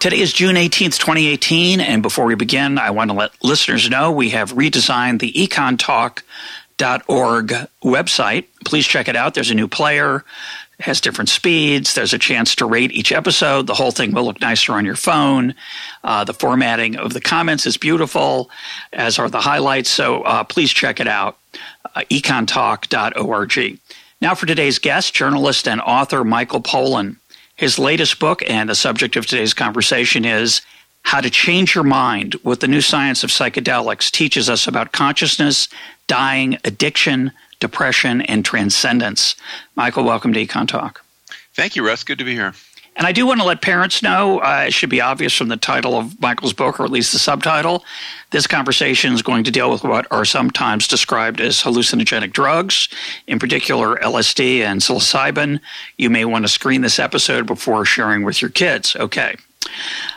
Today is June 18th, 2018, and before we begin, I want to let listeners know we have redesigned the econtalk.org website. Please check it out. There's a new player. Has different speeds. There's a chance to rate each episode. The whole thing will look nicer on your phone. Uh, the formatting of the comments is beautiful, as are the highlights. So uh, please check it out. Uh, econtalk.org. Now for today's guest, journalist and author Michael Pollan. His latest book and the subject of today's conversation is How to Change Your Mind What the New Science of Psychedelics Teaches Us About Consciousness, Dying, Addiction, Depression, and Transcendence. Michael, welcome to Econ Talk. Thank you, Russ. Good to be here. And I do want to let parents know, uh, it should be obvious from the title of Michael's book, or at least the subtitle. This conversation is going to deal with what are sometimes described as hallucinogenic drugs, in particular LSD and psilocybin. You may want to screen this episode before sharing with your kids. Okay.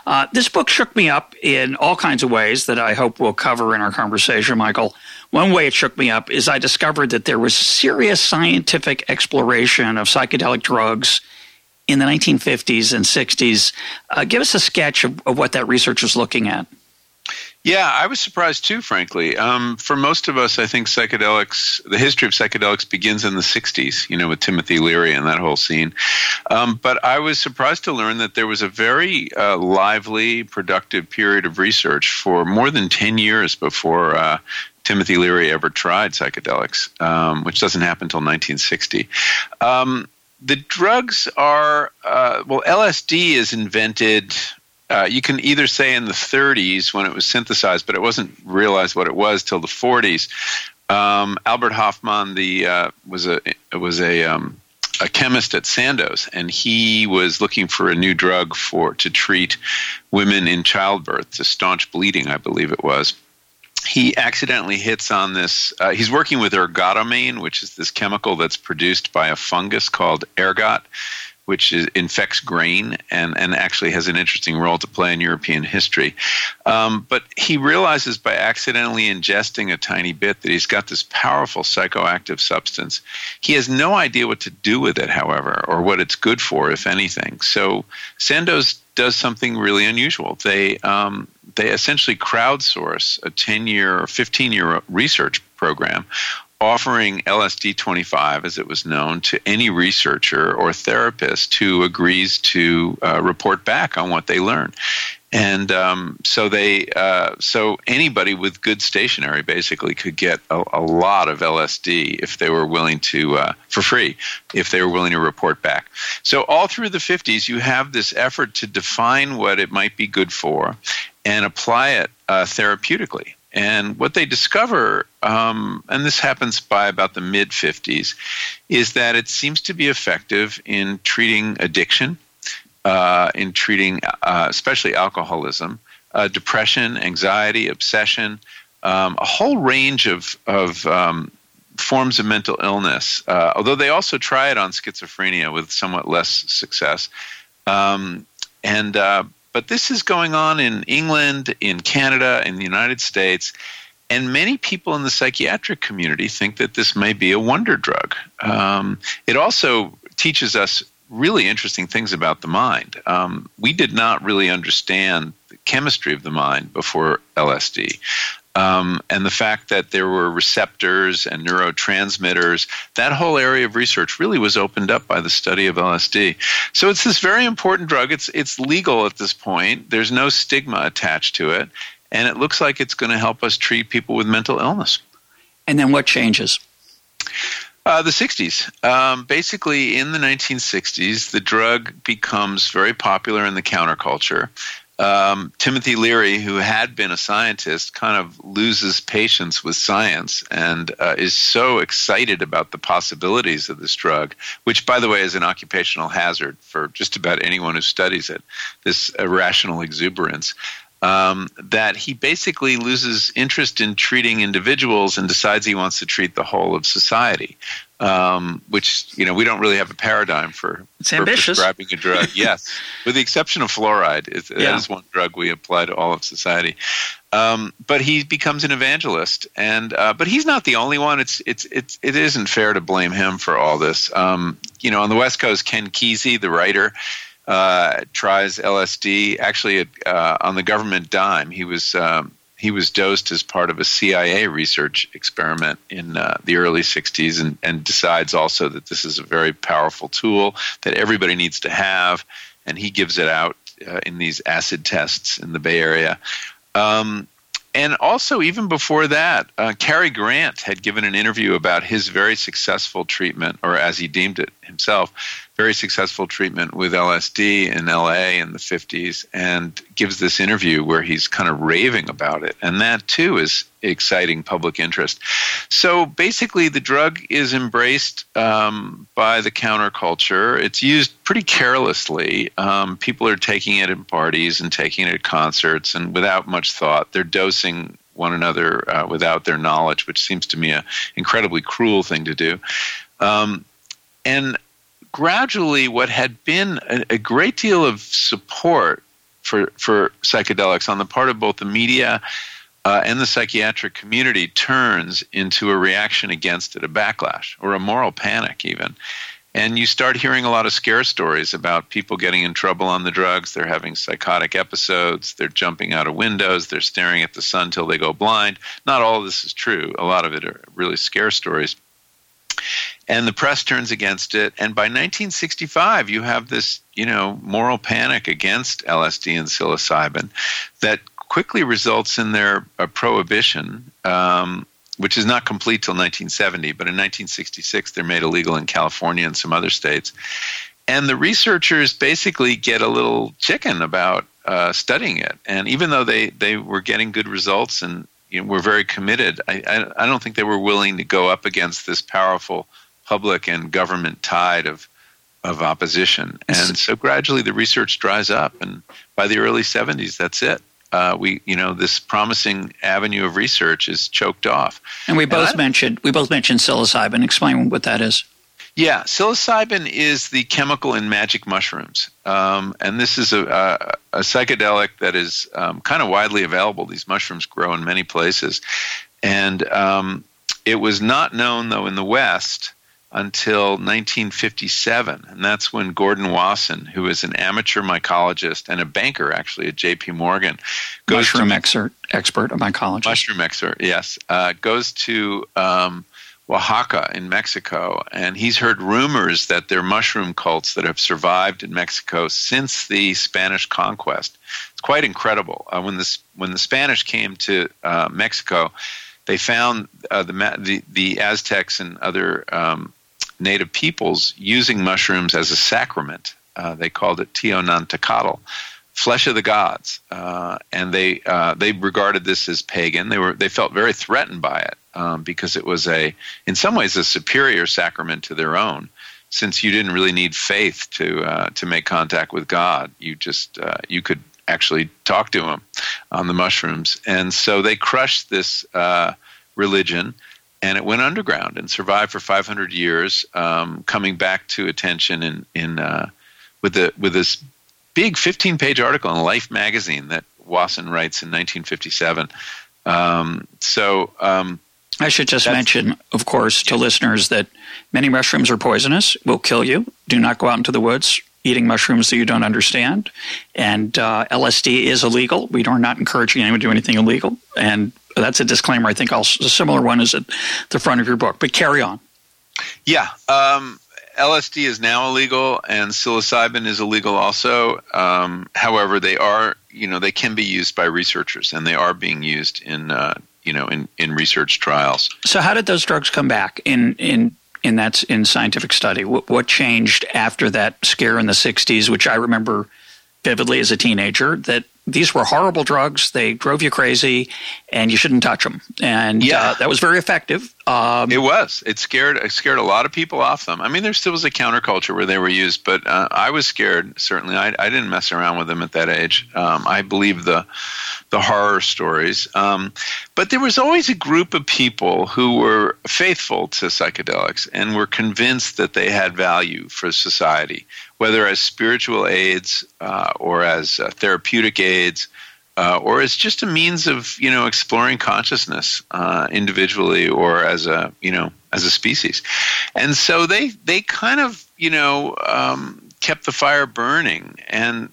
Uh, this book shook me up in all kinds of ways that I hope we'll cover in our conversation, Michael. One way it shook me up is I discovered that there was serious scientific exploration of psychedelic drugs in the 1950s and 60s. Uh, give us a sketch of, of, what that research was looking at. Yeah, I was surprised too, frankly. Um, for most of us, I think psychedelics, the history of psychedelics begins in the 60s, you know, with Timothy Leary and that whole scene. Um, but I was surprised to learn that there was a very uh, lively, productive period of research for more than 10 years before uh, Timothy Leary ever tried psychedelics, um, which doesn't happen until 1960. Um, the drugs are uh, well, LSD is invented. Uh, you can either say in the 30s when it was synthesized, but it wasn't realized what it was till the 40s. Um, Albert Hofmann, the uh, was a was a um, a chemist at Sandoz, and he was looking for a new drug for to treat women in childbirth to staunch bleeding, I believe it was he accidentally hits on this. Uh, he's working with ergotamine, which is this chemical that's produced by a fungus called ergot, which is, infects grain and, and actually has an interesting role to play in European history. Um, but he realizes by accidentally ingesting a tiny bit that he's got this powerful psychoactive substance. He has no idea what to do with it, however, or what it's good for, if anything. So Sandoz does something really unusual. They um, they essentially crowdsource a 10 year or 15 year research program offering LSD 25, as it was known, to any researcher or therapist who agrees to uh, report back on what they learn and um, so they uh, so anybody with good stationery basically could get a, a lot of LSD if they were willing to uh, for free if they were willing to report back. So all through the 50s, you have this effort to define what it might be good for and apply it uh, therapeutically. And what they discover, um, and this happens by about the mid 50s, is that it seems to be effective in treating addiction uh, in treating, uh, especially alcoholism, uh, depression, anxiety, obsession, um, a whole range of, of um, forms of mental illness. Uh, although they also try it on schizophrenia with somewhat less success. Um, and uh, but this is going on in England, in Canada, in the United States. And many people in the psychiatric community think that this may be a wonder drug. Um, it also teaches us really interesting things about the mind. Um, we did not really understand the chemistry of the mind before LSD. Um, and the fact that there were receptors and neurotransmitters, that whole area of research really was opened up by the study of LSD. So it's this very important drug. It's it's legal at this point. There's no stigma attached to it, and it looks like it's going to help us treat people with mental illness. And then what changes? Uh, the 60s. Um, basically, in the 1960s, the drug becomes very popular in the counterculture. um, Timothy Leary, who had been a scientist, kind of loses patience with science and uh, is so excited about the possibilities of this drug, which, by the way, is an occupational hazard for just about anyone who studies it. This irrational exuberance um, that he basically loses interest in treating individuals and decides he wants to treat the whole of society. Um, which you know we don't really have a paradigm for, it's for prescribing a drug. yes, with the exception of fluoride, it's, yeah. that is one drug we apply to all of society. Um, but he becomes an evangelist, and uh, but he's not the only one. It's it's it's it isn't fair to blame him for all this. Um, you know, on the West Coast, Ken Kesey, the writer uh, tries LSD. Actually, uh, on the government dime, he was um, he was dosed as part of a CIA research experiment in uh, the early '60s, and, and decides also that this is a very powerful tool that everybody needs to have, and he gives it out uh, in these acid tests in the Bay Area. Um, and also, even before that, uh, Cary Grant had given an interview about his very successful treatment, or as he deemed it himself, very successful treatment with LSD in LA in the 50s and gives this interview where he's kind of raving about it. And that too is exciting public interest. So basically, the drug is embraced um, by the counterculture. It's used pretty carelessly. Um, people are taking it in parties and taking it at concerts and without much thought. They're dosing one another uh, without their knowledge, which seems to me an incredibly cruel thing to do. Um, and gradually, what had been a, a great deal of support for for psychedelics on the part of both the media uh, and the psychiatric community turns into a reaction against it, a backlash or a moral panic, even. And you start hearing a lot of scare stories about people getting in trouble on the drugs. They're having psychotic episodes. They're jumping out of windows. They're staring at the sun till they go blind. Not all of this is true. A lot of it are really scare stories and the press turns against it. And by 1965 you have this you know moral panic against LSD and psilocybin that quickly results in their uh, prohibition um, which is not complete till 1970 but in 1966 they're made illegal in California and some other states. And the researchers basically get a little chicken about uh, studying it. And even though they, they were getting good results and you know, were very committed I, I, I don't think they were willing to go up against this powerful public and government tide of of opposition, and so gradually the research dries up, and by the early '70s, that's it. Uh, we, you know, this promising avenue of research is choked off. And we both and mentioned we both mentioned psilocybin. Explain what that is. Yeah, psilocybin is the chemical in magic mushrooms, um, and this is a, a, a psychedelic that is um, kind of widely available. These mushrooms grow in many places, and um, it was not known though in the West until 1957, and that's when Gordon Wasson, who is an amateur mycologist and a banker actually at J.P. Morgan, goes mushroom to, expert, expert, a mycologist, mushroom expert, yes, uh, goes to um, Oaxaca in Mexico, and he's heard rumors that there are mushroom cults that have survived in Mexico since the Spanish conquest. It's quite incredible. Uh, when this when the Spanish came to uh, Mexico, they found uh, the, the, the Aztecs and other um, native peoples using mushrooms as a sacrament. Uh, they called it Teonanácatl, flesh of the gods, uh, and they uh, they regarded this as pagan. They were they felt very threatened by it um, because it was a in some ways a superior sacrament to their own. Since you didn't really need faith to uh, to make contact with God, you just uh, you could actually talk to Him on the mushrooms, and so they crushed this uh, religion and it went underground and survived for 500 years, um, coming back to attention in in uh, with the with this big 15 page article in Life magazine that Wasson writes in 1957. Um, so. Um, I should just mention, of course, to listeners that many mushrooms are poisonous, will kill you. Do not go out into the woods eating mushrooms that you don't understand. And uh, LSD is illegal. We are not encouraging anyone to do anything illegal. And that's a disclaimer. I think also a similar one is at the front of your book. But carry on. Yeah. Um, LSD is now illegal, and psilocybin is illegal also. Um, however, they are, you know, they can be used by researchers, and they are being used in, uh, you know, in, in research trials. So, how did those drugs come back in in in that in scientific study? What, what changed after that scare in the '60s, which I remember vividly as a teenager? That these were horrible drugs. They drove you crazy, and you shouldn't touch them. And yeah. Uh, that was very effective. Um, it was. It scared it scared a lot of people off them. I mean, there still was a counterculture where they were used, but uh, I was scared. Certainly, I, I, didn't mess around with them at that age. Um, I believe the the horror stories. Um, but there was always a group of people who were faithful to psychedelics and were convinced that they had value for society, whether as spiritual aids uh, or as uh, therapeutic aids uh, or as just a means of you know exploring consciousness uh, individually or as a you know as a species, and so they they kind of you know um, kept the fire burning, and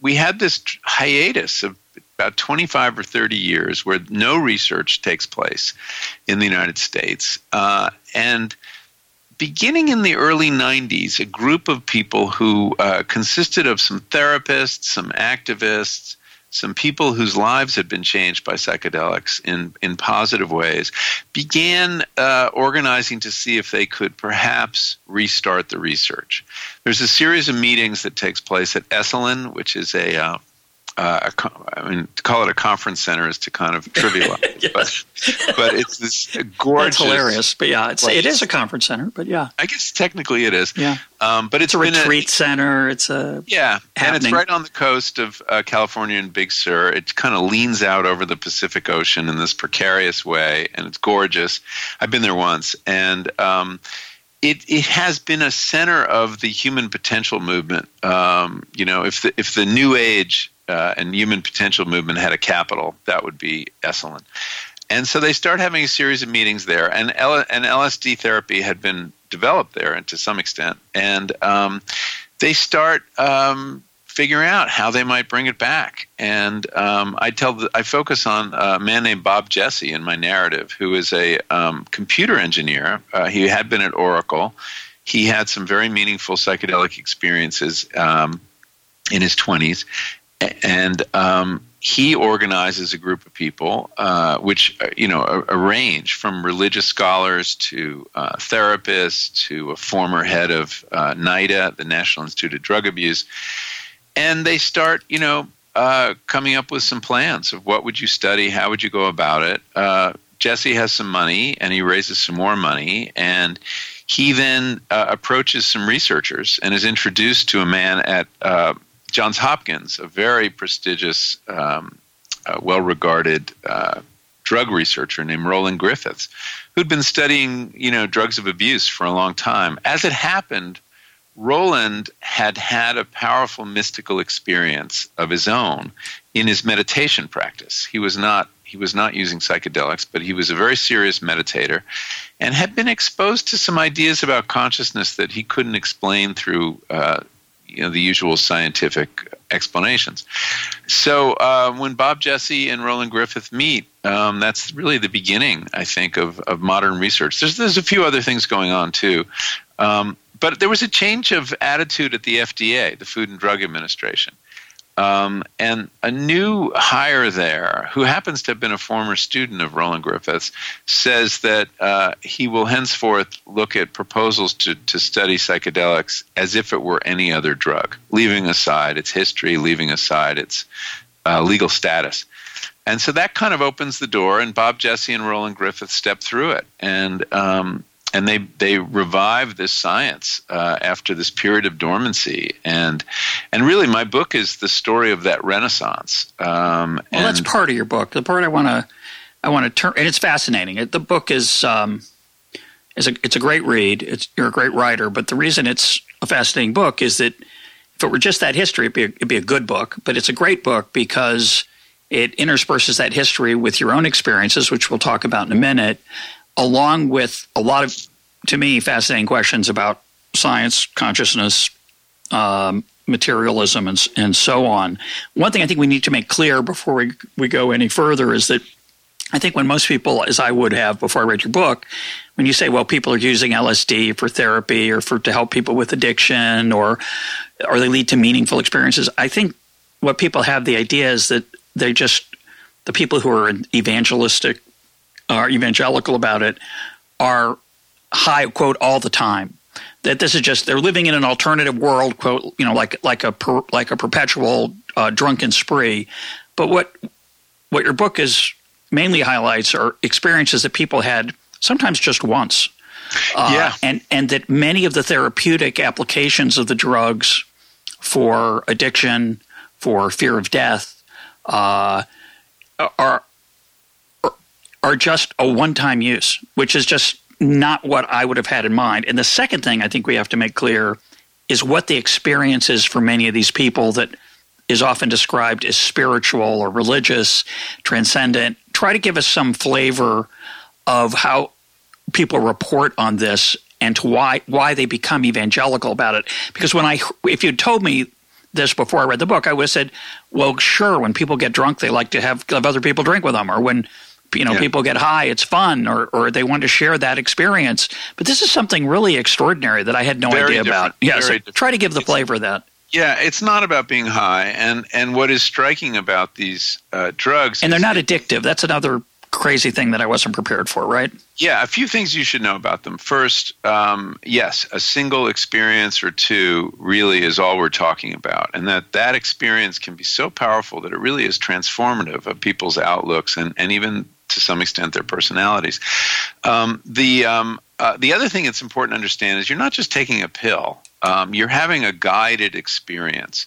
we had this hiatus of about 25 or 30 years where no research takes place in the United States, uh, and beginning in the early 90s, a group of people who uh, consisted of some therapists, some activists, some people whose lives had been changed by psychedelics in, in positive ways began uh, organizing to see if they could perhaps restart the research. There's a series of meetings that takes place at Esalen, which is a uh, uh, a, I mean, to call it a conference center is to kind of trivialize, yes. but, but it's this gorgeous. That's hilarious, but yeah, it's, it is a conference center, but yeah. I guess technically it is. Yeah. Um, but it's, it's a retreat a, center. It's a yeah, happening. and it's right on the coast of uh, California and Big Sur. It kind of leans out over the Pacific Ocean in this precarious way, and it's gorgeous. I've been there once, and um, it it has been a center of the human potential movement. Um, you know, if the if the New Age uh, and human potential movement had a capital, that would be Esalen. And so they start having a series of meetings there, and L- and LSD therapy had been developed there, and to some extent, and um, they start um, figuring out how they might bring it back. And um, I tell the, I focus on a man named Bob Jesse in my narrative, who is a um, computer engineer. Uh, he had been at Oracle. He had some very meaningful psychedelic experiences um, in his 20s, and um, he organizes a group of people, uh, which uh, you know a, a, range from religious scholars to uh, therapists to a former head of uh, NIDA, the National Institute of Drug Abuse, and they start you know uh, coming up with some plans of what would you study, how would you go about it. Uh, Jesse has some money, and he raises some more money, and he then approaches some researchers and is introduced to a man at Johns Hopkins, a very prestigious, um, uh, well regarded uh, drug researcher named Roland Griffiths, who'd been studying, you know, drugs of abuse for a long time. As it happened, Roland had had a powerful mystical experience of his own in his meditation practice. He was not he was not using psychedelics, but he was a very serious meditator and had been exposed to some ideas about consciousness that he couldn't explain through uh, you know the usual scientific explanations. So uh, when Bob Jesse and Roland Griffith meet, um, that's really the beginning, I think, of, of modern research. There's there's a few other things going on too, um, but there was a change of attitude at the FDA, the Food and Drug Administration. Um, and a new hire there, who happens to have been a former student of Roland Griffiths, says that uh, he will henceforth look at proposals to, to study psychedelics as if it were any other drug, leaving aside its history, leaving aside its uh, legal status. And so that kind of opens the door, and Bob Jesse and Roland Griffith step through it. And um, and they they revive this science uh, after this period of dormancy. And and really my book is the story of that renaissance. Um, well that's part of your book. The part i want to i want to turn and it's fascinating. It, the book is um, is a it's a great read. It's you're a great writer. But the reason it's a fascinating book is that if it were just that history it'd be a, it'd be a good book. But it's a great book because it intersperses that history with your own experiences which we'll talk about in a minute along with a lot of, to me, fascinating questions about science, consciousness, um, materialism, and, and so on. One thing I think we need to make clear before we, we go any further is that I think when most people, as I would have before I read your book, when you say, well, people are using LSD for therapy or for to help people with addiction or or they lead to meaningful experiences, I think what people have the idea is that they just the people who are evangelistic are evangelical about it are high quote all the time. that this is just they're living in an alternative world, quote, you know, like like a per, like a perpetual uh, drunken spree. But what what your book is mainly highlights are experiences that people had sometimes just once. Uh, yeah, and and that many of the therapeutic applications of the drugs for addiction, for fear of death, uh, are are just a one time use, which is just not what I would have had in mind. And the second thing I think we have to make clear is what the experience is for many of these people that is often described as spiritual or religious, transcendent. Try to give us some flavor of how people report on this and to why why they become evangelical about it. Because when I if you'd told me this before I read the book, I would have said, "Well, sure. When people get drunk, they like to have, have other people drink with them, or when you know yeah. people get high, it's fun, or or they want to share that experience." But this is something really extraordinary that I had no Very idea different. about. Yeah, so try to give the flavor of that. Yeah, it's not about being high, and and what is striking about these uh, drugs, and they're not addictive. That's another crazy thing that I wasn't prepared for, right? Yeah, a few things you should know about them. First, um, yes, a single experience or two really is all we're talking about, and that that experience can be so powerful that it really is transformative of people's outlooks and, and even to some extent their personalities. Um, the um, uh, the other thing that's important to understand is you're not just taking a pill; um, you're having a guided experience.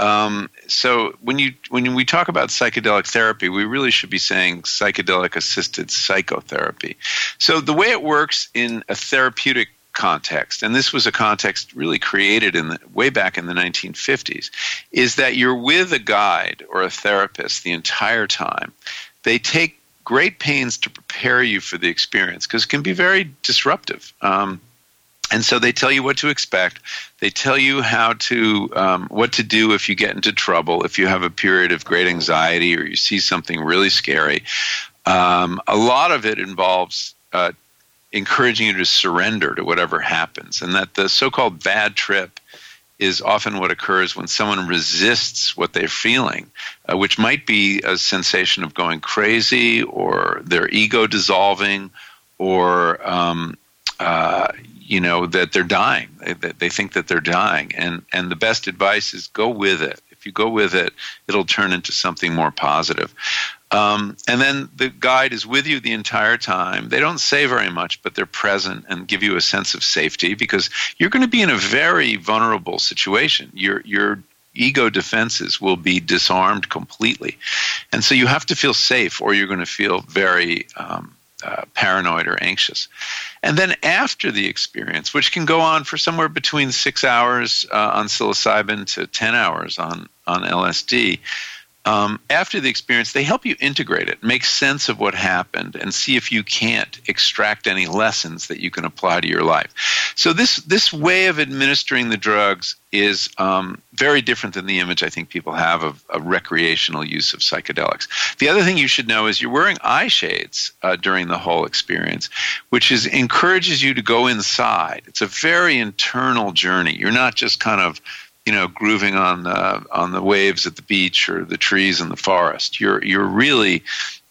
Um, so when you when we talk about psychedelic therapy, we really should be saying psychedelic assisted psychotherapy. So the way it works in a therapeutic context, and this was a context really created in the, way back in the 1950s, is that you're with a guide or a therapist the entire time. They take great pains to prepare you for the experience because it can be very disruptive. Um, and so they tell you what to expect. They tell you how to um, what to do if you get into trouble, if you have a period of great anxiety or you see something really scary. Um, a lot of it involves uh, encouraging you to surrender to whatever happens, and that the so-called bad trip is often what occurs when someone resists what they're feeling, uh, which might be a sensation of going crazy or their ego dissolving or um, uh, you know that they're dying that they think that they're dying. And and the best advice is go with it. If you go with it it'll turn into something more positive um, and then the guide is with you the entire time. They don't say very much but they're present and give you a sense of safety because you're going to be in a very vulnerable situation. Your your ego defenses will be disarmed completely. And so you have to feel safe or you're going to feel very um, uh, paranoid or anxious. And then after the experience, which can go on for somewhere between six hours uh, on psilocybin to 10 hours on, on LSD, um, after the experience, they help you integrate it, make sense of what happened, and see if you can't extract any lessons that you can apply to your life. So this this way of administering the drugs is um, very different than the image I think people have of, of, recreational use of psychedelics. The other thing you should know is you're wearing eye shades uh, during the whole experience, which is encourages you to go inside. It's a very internal journey. You're not just kind of you know, grooving on the on the waves at the beach or the trees in the forest. You're you're really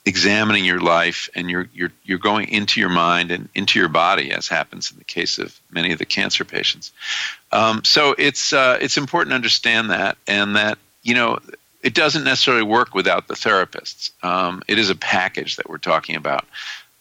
examining your life and you're you're you're going into your mind and into your body, as happens in the case of many of the cancer patients. Um, so it's uh, it's important to understand that and that you know it doesn't necessarily work without the therapists. Um, it is a package that we're talking about,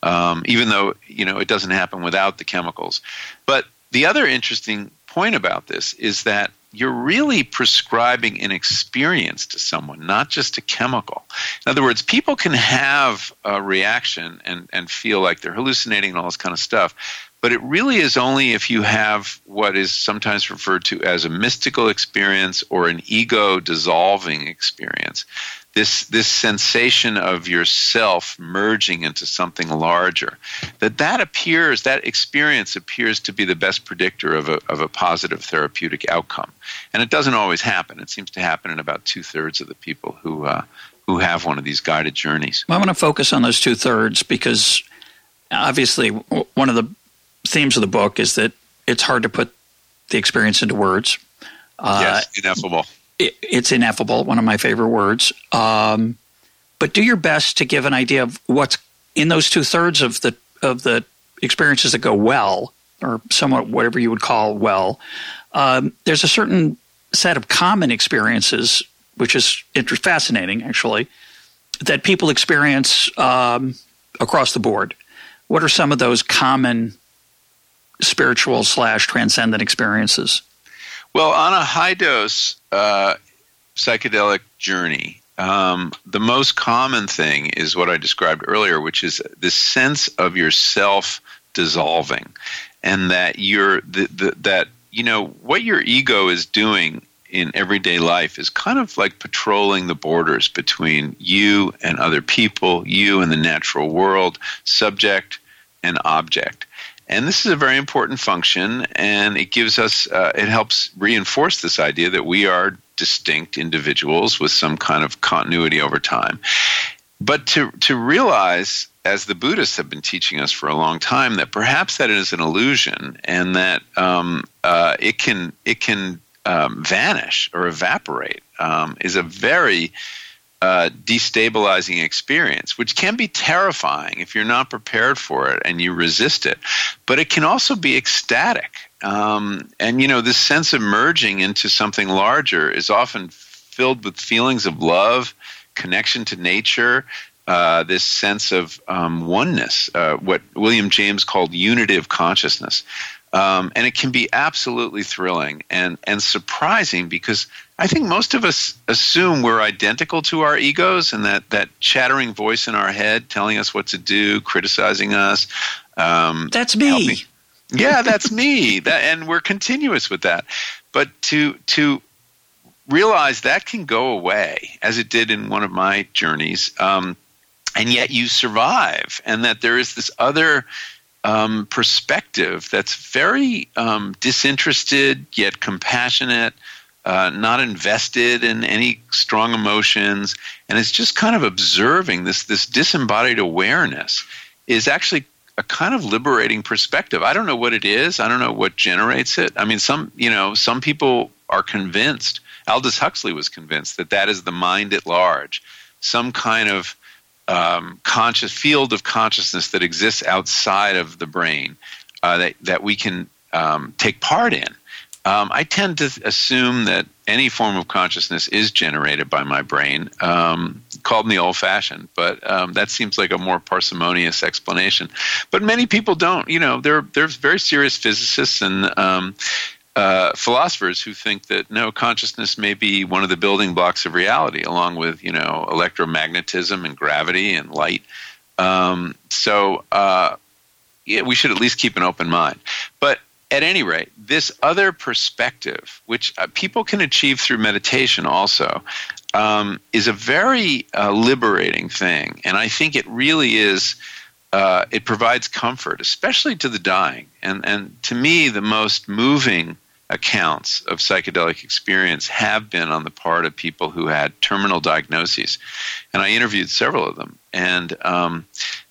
um, even though you know it doesn't happen without the chemicals. But the other interesting point about this is that you're really prescribing an experience to someone, not just a chemical. In other words, people can have a reaction and, and feel like they're hallucinating and all this kind of stuff, but it really is only if you have what is sometimes referred to as a mystical experience or an ego dissolving experience this this sensation of yourself merging into something larger that that appears that experience appears to be the best predictor of a, of a positive therapeutic outcome. And it doesn't always happen. It seems to happen in about two-thirds of the people who uh, who have one of these guided journeys. Well, i want to focus on those two-thirds because obviously one of the themes of the book is that it's hard to put the experience into words. Uh, yes ineffable it, it's ineffable, one of my favorite words. Um, but do your best to give an idea of what's in those two thirds of the of the experiences that go well. or somewhat whatever you would call well, um, there's a certain set of common experiences, which is fascinating actually, that people experience um, across the board. What are some of those common spiritual slash transcendent experiences? Well, on a high dose uh, psychedelic journey, um, the most common thing is what I described earlier, which is this sense of yourself dissolving, and that you're the, the, that you know what your ego is doing in everyday life is kind of like patrolling the borders between you and other people, you and the natural world, subject and object. And this is a very important function, and it gives us, uh, it helps reinforce this idea that we are distinct individuals with some kind of continuity over time. But to, to realize, as the Buddhists have been teaching us for a long time, that perhaps that is an illusion and that um, uh, it can, it can um, vanish or evaporate um, is a very uh, destabilizing experience, which can be terrifying if you're not prepared for it and you resist it. But it can also be ecstatic. Um, and, you know, this sense of merging into something larger is often filled with feelings of love, connection to nature, uh, this sense of um, oneness, uh, what William James called unity of consciousness. Um, and it can be absolutely thrilling and, and surprising because I think most of us assume we're identical to our egos and that, that chattering voice in our head telling us what to do, criticizing us. Um, that's me. Helping. Yeah, that's me. That, and we're continuous with that. But to, to realize that can go away, as it did in one of my journeys, um, and yet you survive, and that there is this other um, perspective that's very um, disinterested yet compassionate, uh, not invested in any strong emotions, and it's just kind of observing this this disembodied awareness is actually a kind of liberating perspective. I don't know what it is. I don't know what generates it. I mean, some you know some people are convinced. Aldous Huxley was convinced that that is the mind at large, some kind of um, conscious field of consciousness that exists outside of the brain uh, that that we can um, take part in. Um, I tend to assume that any form of consciousness is generated by my brain, um, called me old fashioned, but um, that seems like a more parsimonious explanation. But many people don't. You know, there there's very serious physicists and um, uh, philosophers who think that no consciousness may be one of the building blocks of reality, along with you know electromagnetism and gravity and light. Um, so uh, yeah, we should at least keep an open mind. But at any rate, this other perspective, which uh, people can achieve through meditation also, um, is a very uh, liberating thing, and I think it really is. Uh, it provides comfort, especially to the dying. And, and to me, the most moving accounts of psychedelic experience have been on the part of people who had terminal diagnoses. And I interviewed several of them, and um,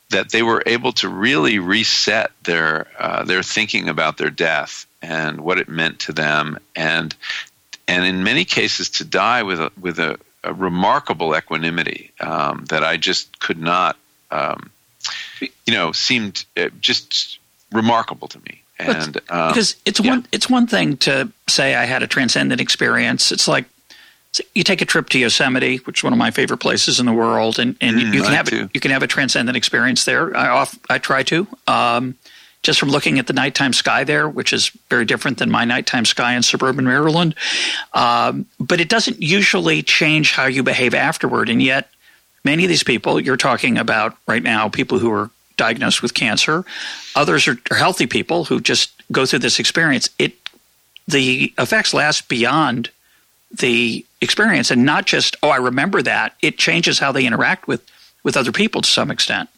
that they were able to really reset their uh, their thinking about their death and what it meant to them, and and in many cases to die with a, with a, a remarkable equanimity um, that I just could not, um, you know, seemed uh, just remarkable to me and um, because it's yeah. one it's one thing to say I had a transcendent experience. It's like you take a trip to Yosemite, which is one of my favorite places in the world, and, and mm, you can have a, you can have a transcendent experience there. I off, I try to. Um, just from looking at the nighttime sky there, which is very different than my nighttime sky in suburban Maryland. Um, but it doesn't usually change how you behave afterward. And yet, many of these people you're talking about right now, people who are diagnosed with cancer. Others are, are healthy people who just go through this experience. It the effects last beyond the experience, and not just oh, I remember that. It changes how they interact with with other people to some extent.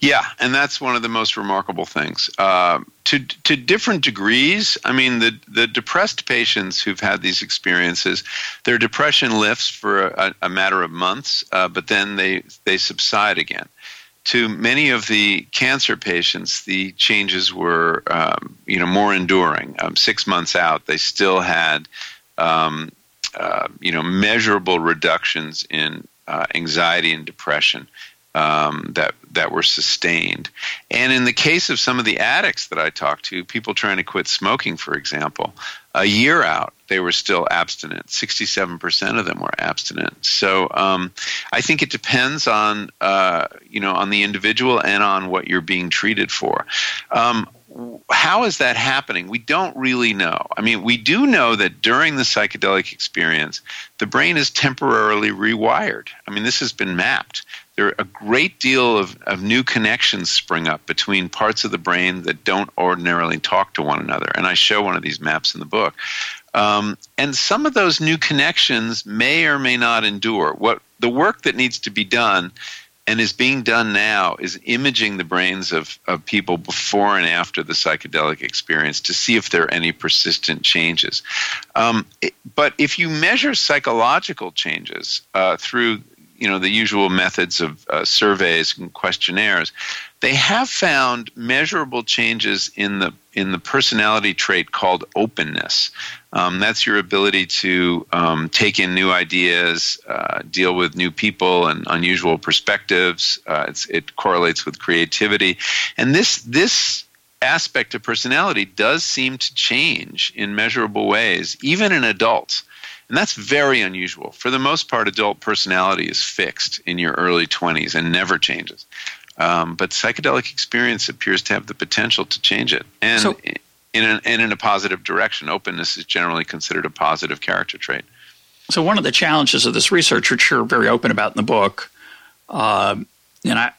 Yeah, and that's one of the most remarkable things. Uh, to to different degrees. I mean, the the depressed patients who've had these experiences, their depression lifts for a, a matter of months, uh, but then they they subside again to many of the cancer patients, the changes were, um, you know, more enduring. Um, six months out, they still had, um, uh, you know, measurable reductions in uh, anxiety and depression. um, that that were sustained. And in the case of some of the addicts that I talked to, people trying to quit smoking, for example, a year out they were still abstinent. 67% of them were abstinent. So um, I think it depends on uh, you know on the individual and on what you're being treated for. Um, how is that happening? We don't really know. I mean, we do know that during the psychedelic experience, the brain is temporarily rewired. I mean, this has been mapped. There are a great deal of, of new connections spring up between parts of the brain that don't ordinarily talk to one another. And I show one of these maps in the book. Um, and some of those new connections may or may not endure. What the work that needs to be done and is being done now is imaging the brains of, of people before and after the psychedelic experience to see if there are any persistent changes. Um, it, but if you measure psychological changes uh, through you know the usual methods of uh, surveys and questionnaires, they have found measurable changes in the in the personality trait called openness. Um, that's your ability to um, take in new ideas, uh, deal with new people and unusual perspectives. Uh, it correlates with creativity, and this this aspect of personality does seem to change in measurable ways, even in adults. And that's very unusual. For the most part, adult personality is fixed in your early 20s and never changes. Um, but psychedelic experience appears to have the potential to change it. And so, in, an, and in a positive direction. Openness is generally considered a positive character trait. So, one of the challenges of this research, which you're very open about in the book, uh, and I,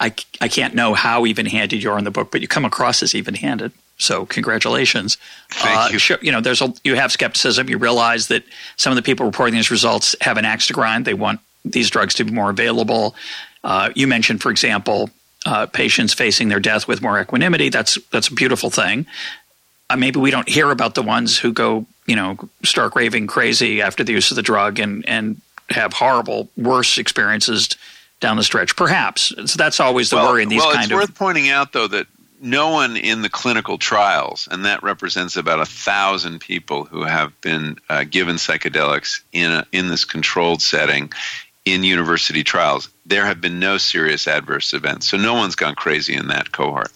I, I can't know how even handed you are in the book, but you come across as even handed. So congratulations. Thank uh, you. you know, there's a you have skepticism. You realize that some of the people reporting these results have an axe to grind. They want these drugs to be more available. Uh, you mentioned, for example, uh, patients facing their death with more equanimity. That's that's a beautiful thing. Uh, maybe we don't hear about the ones who go, you know, stark raving crazy after the use of the drug and and have horrible, worse experiences down the stretch. Perhaps so that's always the well, worry in these well, kind of. Well, it's worth pointing out though that no one in the clinical trials, and that represents about a thousand people who have been uh, given psychedelics in a, in this controlled setting in university trials. There have been no serious adverse events, so no one's gone crazy in that cohort.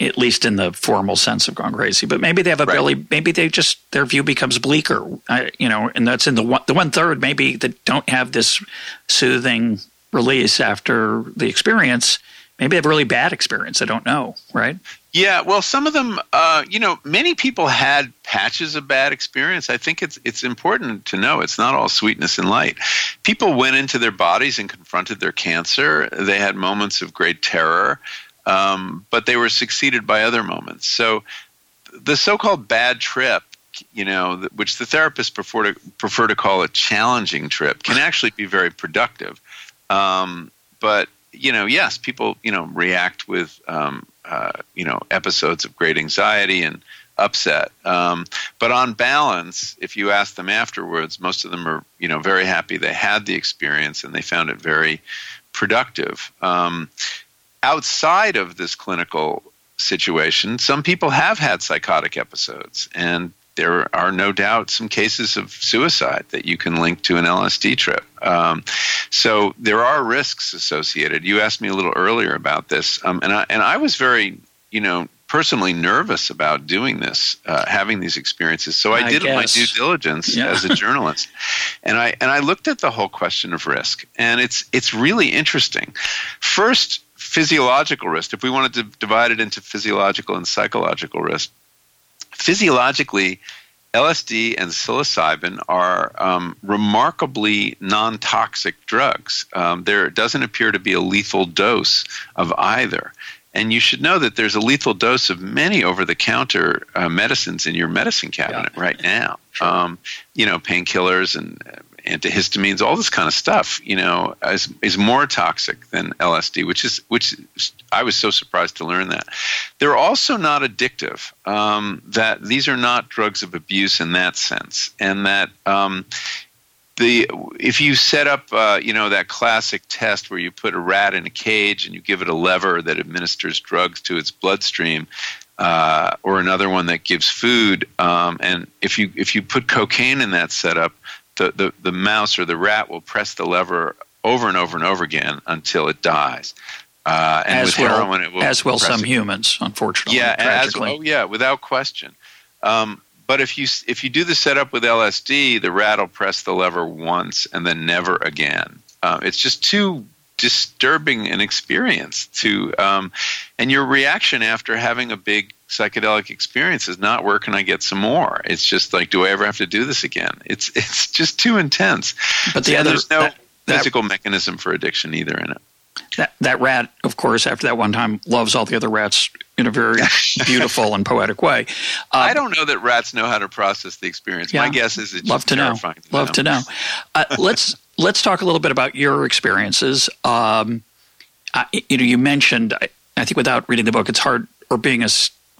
At least in the formal sense of gone crazy, but maybe they have a right. really maybe they just their view becomes bleaker, uh, you know, and that's in the one, the one third maybe that don't have this soothing release after the experience maybe have a really bad experience. I don't know, right? Yeah, well, some of them, uh, you know, many people had patches of bad experience. I think it's it's important to know it's not all sweetness and light. People went into their bodies and confronted their cancer. They had moments of great terror, um, but they were succeeded by other moments. So, the so-called bad trip you know, which the therapists prefer to prefer to call a challenging trip, can actually be very productive. Um, but you know, yes, people, you know, react with, um, uh, you know, episodes of great anxiety and upset. Um, but on balance, if you ask them afterwards, most of them are, you know, very happy they had the experience and they found it very productive. Um, outside of this clinical situation, some people have had psychotic episodes, and there are no doubt some cases of suicide that you can link to an LSD trip. Um, so there are risks associated. You asked me a little earlier about this, um, and I and I was very, you know, personally nervous about doing this, uh, having these experiences. So I, I did guess. my due diligence yeah. as a journalist, and I and I looked at the whole question of risk, and it's it's really interesting. First, physiological risk. If we wanted to divide it into physiological and psychological risk, physiologically, LSD and psilocybin are um, remarkably non toxic drugs. Um, there doesn't appear to be a lethal dose of either. And you should know that there's a lethal dose of many over the counter uh, medicines in your medicine cabinet yeah. right now. Sure. Um, you know, painkillers and antihistamines, all this kind of stuff, you know, is, is more toxic than LSD, which is which I was so surprised to learn that. They're also not addictive. Um, that these are not drugs of abuse in that sense, and that um, the if you set up uh, you know that classic test where you put a rat in a cage and you give it a lever that administers drugs to its bloodstream uh, or another one that gives food um, and if you if you put cocaine in that setup the, the, the mouse or the rat will press the lever over and over and over again until it dies. Uh, and as with will, heroin, it will as will some humans, unfortunately. Yeah, as, oh yeah, without question. Um, but if you if you do the setup with LSD, the rat will press the lever once and then never again. Uh, it's just too disturbing an experience to um, and your reaction after having a big psychedelic experience is not where can I get some more? It's just like, do I ever have to do this again? It's it's just too intense. But the other, there's no that, physical that, mechanism for addiction either in it. That that rat, of course, after that one time, loves all the other rats in a very beautiful and poetic way. Uh, I don't know that rats know how to process the experience. Yeah, My guess is it's love to know. Love to know. Uh, let's let's talk a little bit about your experiences. Um, I, you know, you mentioned. I, I, think without reading the book, it's hard or being a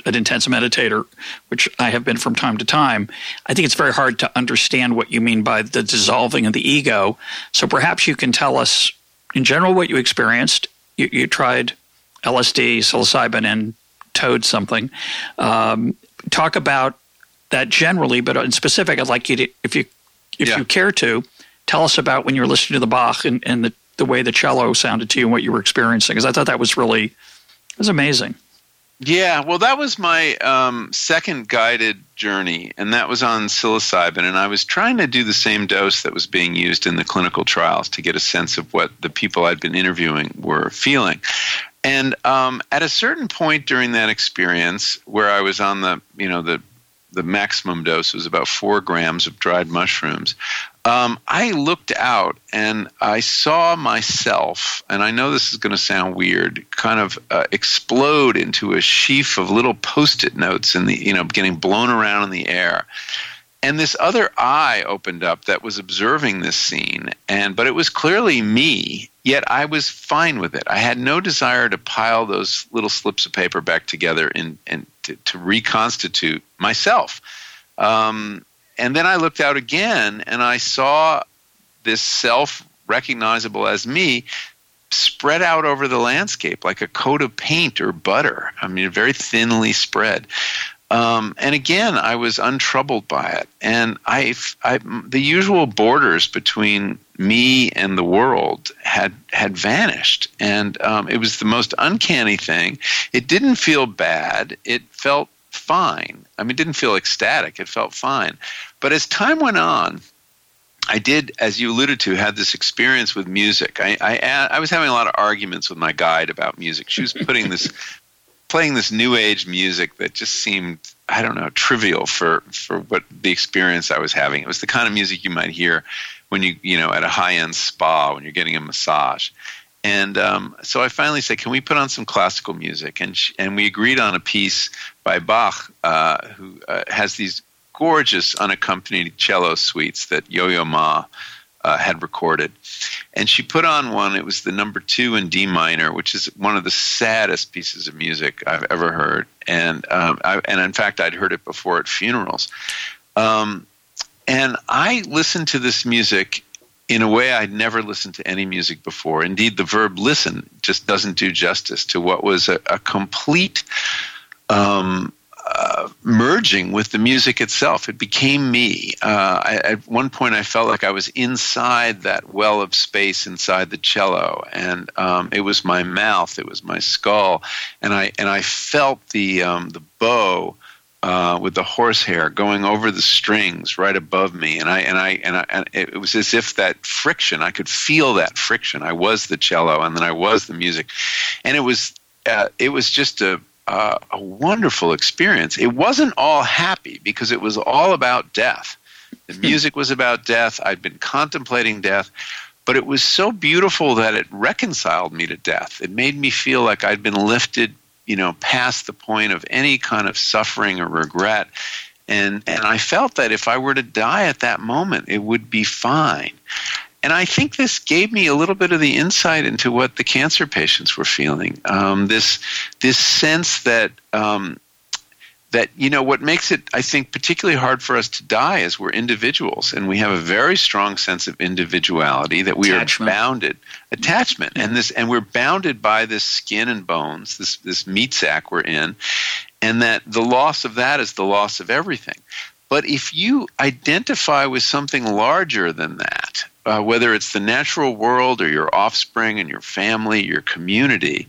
an intense meditator, which I have been from time to time, I think it's very hard to understand what you mean by the dissolving of the ego. So perhaps you can tell us, in general, what you experienced. You, you tried LSD, psilocybin, and toad something. Um, talk about that generally, but in specific, I'd like you to, if you if yeah. you care to, tell us about when you were listening to the Bach and, and the, the way the cello sounded to you and what you were experiencing, because I thought that was really it was amazing. Yeah, well, that was my um, second guided journey, and that was on psilocybin. And I was trying to do the same dose that was being used in the clinical trials to get a sense of what the people I'd been interviewing were feeling. And um, at a certain point during that experience, where I was on the, you know, the the maximum dose was about four grams of dried mushrooms. Um, I looked out and I saw myself, and I know this is going to sound weird, kind of uh, explode into a sheaf of little post-it notes in the, you know, getting blown around in the air. And this other eye opened up that was observing this scene and but it was clearly me yet i was fine with it. I had no desire to pile those little slips of paper back together and, and to, to reconstitute myself. Um, and then i looked out again and i saw this self recognizable as me spread out over the landscape like a coat of paint or butter i mean very thinly spread um, and again, I was untroubled by it. And I, I, the usual borders between me and the world had had vanished, and um, it was the most uncanny thing. It didn't feel bad. It felt fine. I mean, it didn't feel ecstatic. It felt fine. But as time went on, I did, as you alluded to, had this experience with music. I, I, I was having a lot of arguments with my guide about music. She was putting this playing this new age music that just seemed I don't know trivial for for what the experience I was having. It was the kind of music you might hear when you you know at a high end spa when you're getting a massage. And um, so I finally said, "Can we put on some classical music?" And she, and we agreed on a piece by Bach, uh, who uh, has these gorgeous unaccompanied cello suites that Yo-Yo Ma uh, had recorded. And she put on one, it was the number two in D minor, which is one of the saddest pieces of music I've ever heard. And, um, I, and in fact, I'd heard it before at funerals. Um, and I listened to this music in a way I'd never listened to any music before. Indeed, the verb listen just doesn't do justice to what was a, a complete um, uh, merging with the music itself. It became me. Uh, I, at one point, I felt like I was inside that well of space inside the cello, and um, it was my mouth, it was my skull, and I and I felt the um, the bow. Uh, with the horsehair going over the strings right above me, and I and I and I and it was as if that friction. I could feel that friction. I was the cello, and then I was the music, and it was uh, it was just a uh, a wonderful experience. It wasn't all happy because it was all about death. The hmm. music was about death. I'd been contemplating death, but it was so beautiful that it reconciled me to death. It made me feel like I'd been lifted, you know, past the point of any kind of suffering or regret. And and I felt that if I were to die at that moment, it would be fine. And I think this gave me a little bit of the insight into what the cancer patients were feeling. Um, this this sense that um, that you know what makes it I think particularly hard for us to die is we're individuals and we have a very strong sense of individuality that we attachment. are bounded. Attachment. And this and we're bounded by this skin and bones this this meat sack we're in and that the loss of that is the loss of everything. But if you identify with something larger than that, uh, whether it's the natural world or your offspring and your family, your community,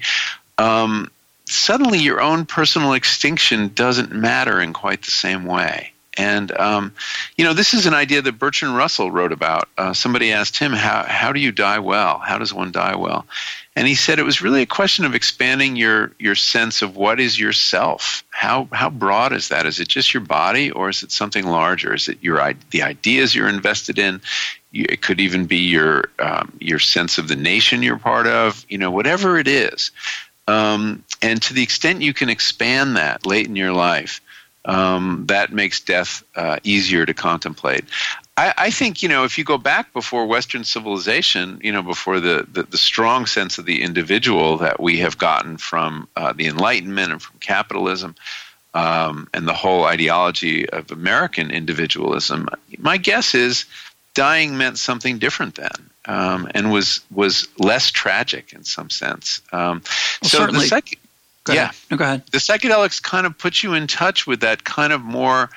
um, suddenly your own personal extinction doesn't matter in quite the same way. And um, you know, this is an idea that Bertrand Russell wrote about. Uh, somebody asked him, "How how do you die well? How does one die well?" And he said it was really a question of expanding your your sense of what is yourself. How how broad is that? Is it just your body, or is it something larger? Is it your the ideas you're invested in? It could even be your um, your sense of the nation you're part of. You know, whatever it is. Um, and to the extent you can expand that late in your life, um, that makes death uh, easier to contemplate. I, I, think you know if you go back before Western civilization, you know before the the, the strong sense of the individual that we have gotten from uh, the Enlightenment and from capitalism. Um, and the whole ideology of American individualism, my guess is dying meant something different then, um, and was was less tragic in some sense. Um, well, so certainly. the second, yeah, no, go ahead. The psychedelics kind of put you in touch with that kind of more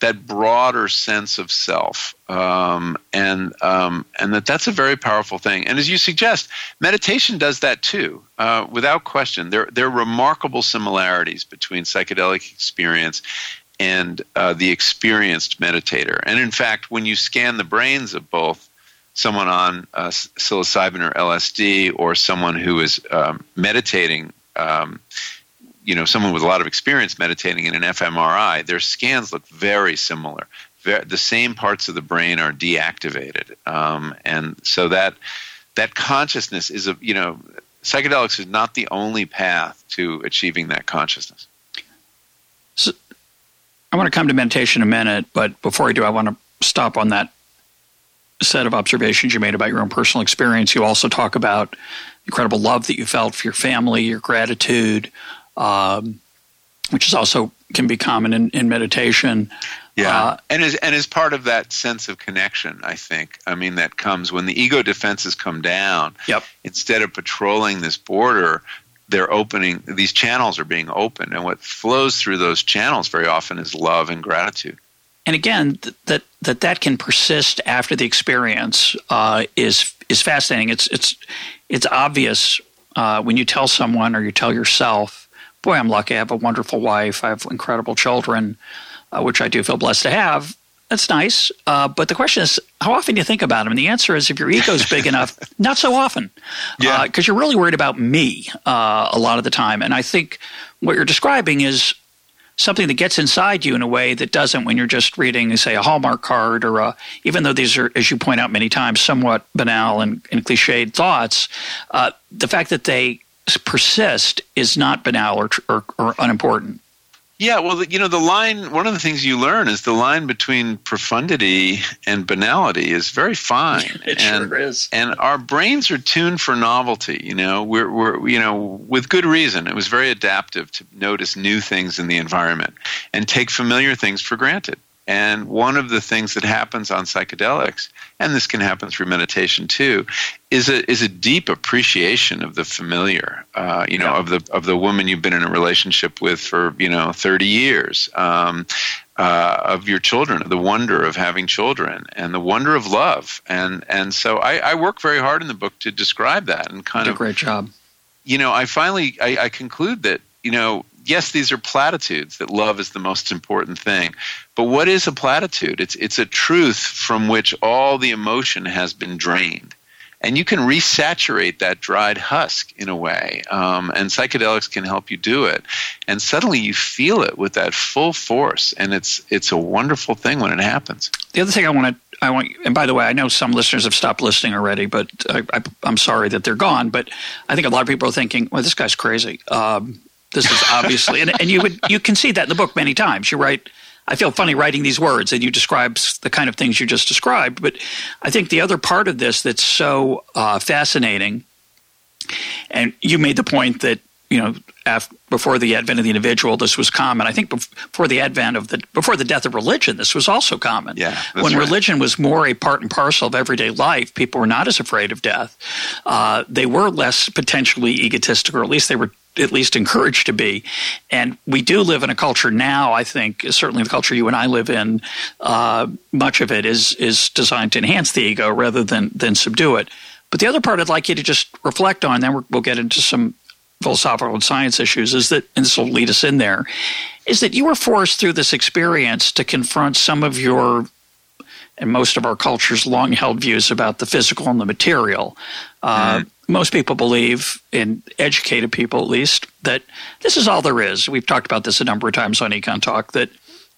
that broader sense of self, um, and um, and that that's a very powerful thing. And as you suggest, meditation does that too, uh, without question. There there are remarkable similarities between psychedelic experience and uh, the experienced meditator. And in fact, when you scan the brains of both someone on uh, psilocybin or LSD or someone who is um, meditating, um, you know, someone with a lot of experience meditating in an fMRI, their scans look very similar. the same parts of the brain are deactivated, um, and so that that consciousness is a you know psychedelics is not the only path to achieving that consciousness. So, I want to come to meditation in a minute, but before I do, I want to stop on that set of observations you made about your own personal experience. You also talk about incredible love that you felt for your family, your gratitude, um, which is also can be common in, in meditation. Yeah, uh, and as and as part of that sense of connection, I think. I mean, that comes when the ego defenses come down. Yep. Instead of patrolling this border, they're opening these channels are being opened and what flows through those channels very often is love and gratitude and again that that that can persist after the experience uh, is is fascinating it's it's it's obvious uh, when you tell someone or you tell yourself boy i'm lucky i have a wonderful wife i have incredible children uh, which i do feel blessed to have that's nice. Uh, but the question is, how often do you think about them? And the answer is, if your ego is big enough, not so often. Yeah. Because uh, you're really worried about me uh, a lot of the time. And I think what you're describing is something that gets inside you in a way that doesn't when you're just reading, say, a Hallmark card or a, even though these are, as you point out many times, somewhat banal and, and cliched thoughts, uh, the fact that they persist is not banal or, or, or unimportant. Yeah, well, you know, the line, one of the things you learn is the line between profundity and banality is very fine. it and, sure is. And our brains are tuned for novelty, you know, we're, we're, you know, with good reason. It was very adaptive to notice new things in the environment and take familiar things for granted. And one of the things that happens on psychedelics, and this can happen through meditation too, is a is a deep appreciation of the familiar. Uh, you know, yeah. of the of the woman you've been in a relationship with for you know thirty years. Um, uh, of your children, the wonder of having children, and the wonder of love, and and so I, I work very hard in the book to describe that and kind of a great job. You know, I finally I, I conclude that you know yes, these are platitudes that love is the most important thing. But what is a platitude? It's it's a truth from which all the emotion has been drained. And you can resaturate that dried husk in a way, um, and psychedelics can help you do it. And suddenly you feel it with that full force, and it's it's a wonderful thing when it happens. The other thing I want to I want, and by the way, I know some listeners have stopped listening already, but I, am sorry that they're gone. But I think a lot of people are thinking, "Well, this guy's crazy." Um, this is obviously, and, and you would you can see that in the book many times. You write, I feel funny writing these words, and you describe the kind of things you just described. But I think the other part of this that's so uh, fascinating, and you made the point that you know after, before the advent of the individual, this was common. I think before the advent of the before the death of religion, this was also common. Yeah, when right. religion was more a part and parcel of everyday life, people were not as afraid of death. Uh, they were less potentially egotistic, or at least they were at least encouraged to be. And we do live in a culture now, I think, certainly the culture you and I live in, uh, much of it is, is designed to enhance the ego rather than, than subdue it. But the other part I'd like you to just reflect on, then we'll get into some philosophical and science issues, is that, and this will lead us in there, is that you were forced through this experience to confront some of your and most of our culture's long held views about the physical and the material. Uh, mm-hmm. Most people believe, in educated people at least, that this is all there is. We've talked about this a number of times on Econ Talk that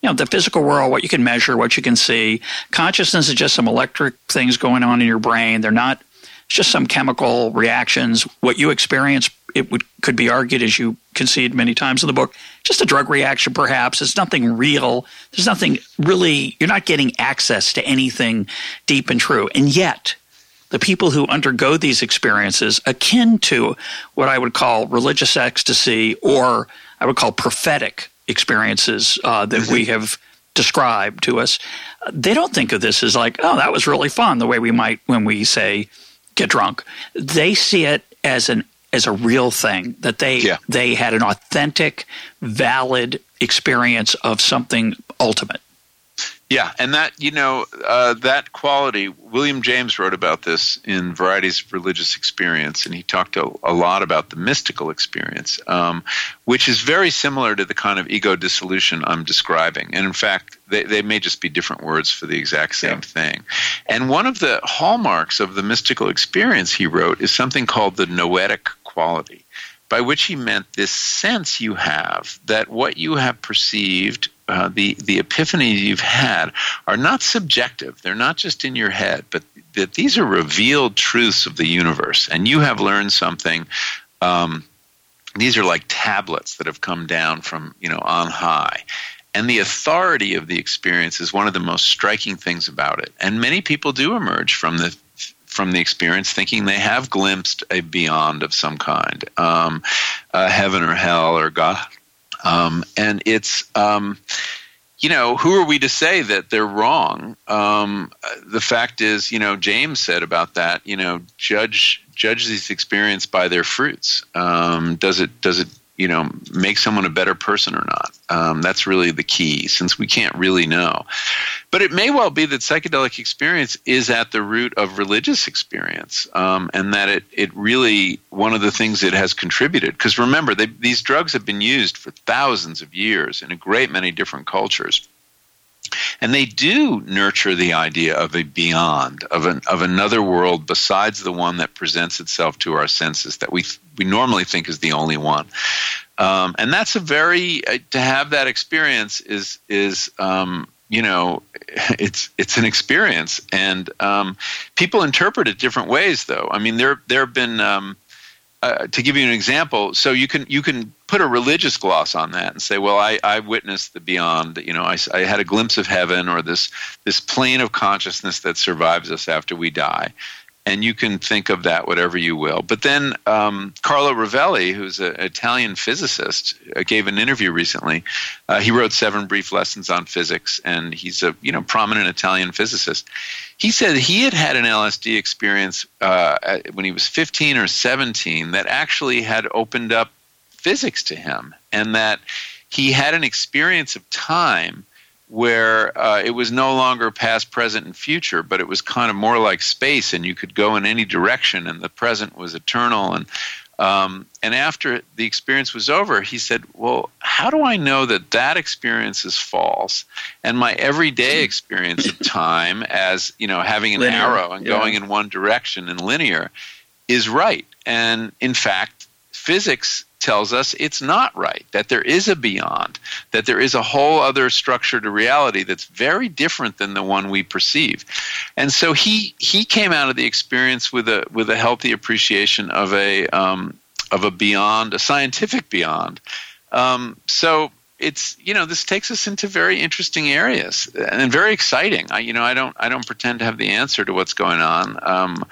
you know the physical world, what you can measure, what you can see. Consciousness is just some electric things going on in your brain. They're not it's just some chemical reactions. What you experience, it would could be argued, as you concede many times in the book, just a drug reaction, perhaps. It's nothing real. There's nothing really. You're not getting access to anything deep and true. And yet, the people who undergo these experiences, akin to what I would call religious ecstasy, or I would call prophetic experiences uh, that we mm-hmm. have described to us, they don't think of this as like, oh, that was really fun, the way we might when we say get drunk. They see it as an as a real thing that they yeah. they had an authentic, valid experience of something ultimate. Yeah, and that you know uh, that quality. William James wrote about this in Varieties of Religious Experience, and he talked a, a lot about the mystical experience, um, which is very similar to the kind of ego dissolution I'm describing. And in fact, they, they may just be different words for the exact same yeah. thing. And one of the hallmarks of the mystical experience he wrote is something called the noetic quality by which he meant this sense you have that what you have perceived uh, the the epiphanies you've had are not subjective. They're not just in your head, but that these are revealed truths of the universe, and you have learned something. Um, these are like tablets that have come down from you know on high, and the authority of the experience is one of the most striking things about it. And many people do emerge from the from the experience thinking they have glimpsed a beyond of some kind, um, heaven or hell or God um, and it's, um, you know, who are we to say that they're wrong? Um, the fact is, you know, James said about that, you know, judge judge these experience by their fruits. Um, does it does it you know make someone a better person or not. Um, that's really the key since we can't really know. But it may well be that psychedelic experience is at the root of religious experience um, and that it, it really one of the things it has contributed because remember they, these drugs have been used for thousands of years in a great many different cultures and they do nurture the idea of a beyond, of, an, of another world besides the one that presents itself to our senses that we, we normally think is the only one. Um, and that's a very, uh, to have that experience is, is um, you know, it's it's an experience, and um, people interpret it different ways. Though, I mean, there there have been um, uh, to give you an example, so you can you can put a religious gloss on that and say, well, I, I witnessed the beyond. You know, I, I had a glimpse of heaven or this this plane of consciousness that survives us after we die. And you can think of that whatever you will. But then um, Carlo Rovelli, who's an Italian physicist, uh, gave an interview recently. Uh, he wrote Seven Brief Lessons on Physics, and he's a you know prominent Italian physicist he said he had had an LSD experience uh, when he was 15 or 17 that actually had opened up physics to him, and that he had an experience of time where uh, it was no longer past, present, and future, but it was kind of more like space, and you could go in any direction, and the present was eternal, and um, and after the experience was over, he said, Well, how do I know that that experience is false? And my everyday experience of time as, you know, having an linear, arrow and yeah. going in one direction and linear is right. And in fact, physics tells us it's not right, that there is a beyond, that there is a whole other structure to reality that's very different than the one we perceive. And so he he came out of the experience with a with a healthy appreciation of a um, of a beyond, a scientific beyond. Um, so it's you know this takes us into very interesting areas and very exciting. I you know I don't I don't pretend to have the answer to what's going on, um,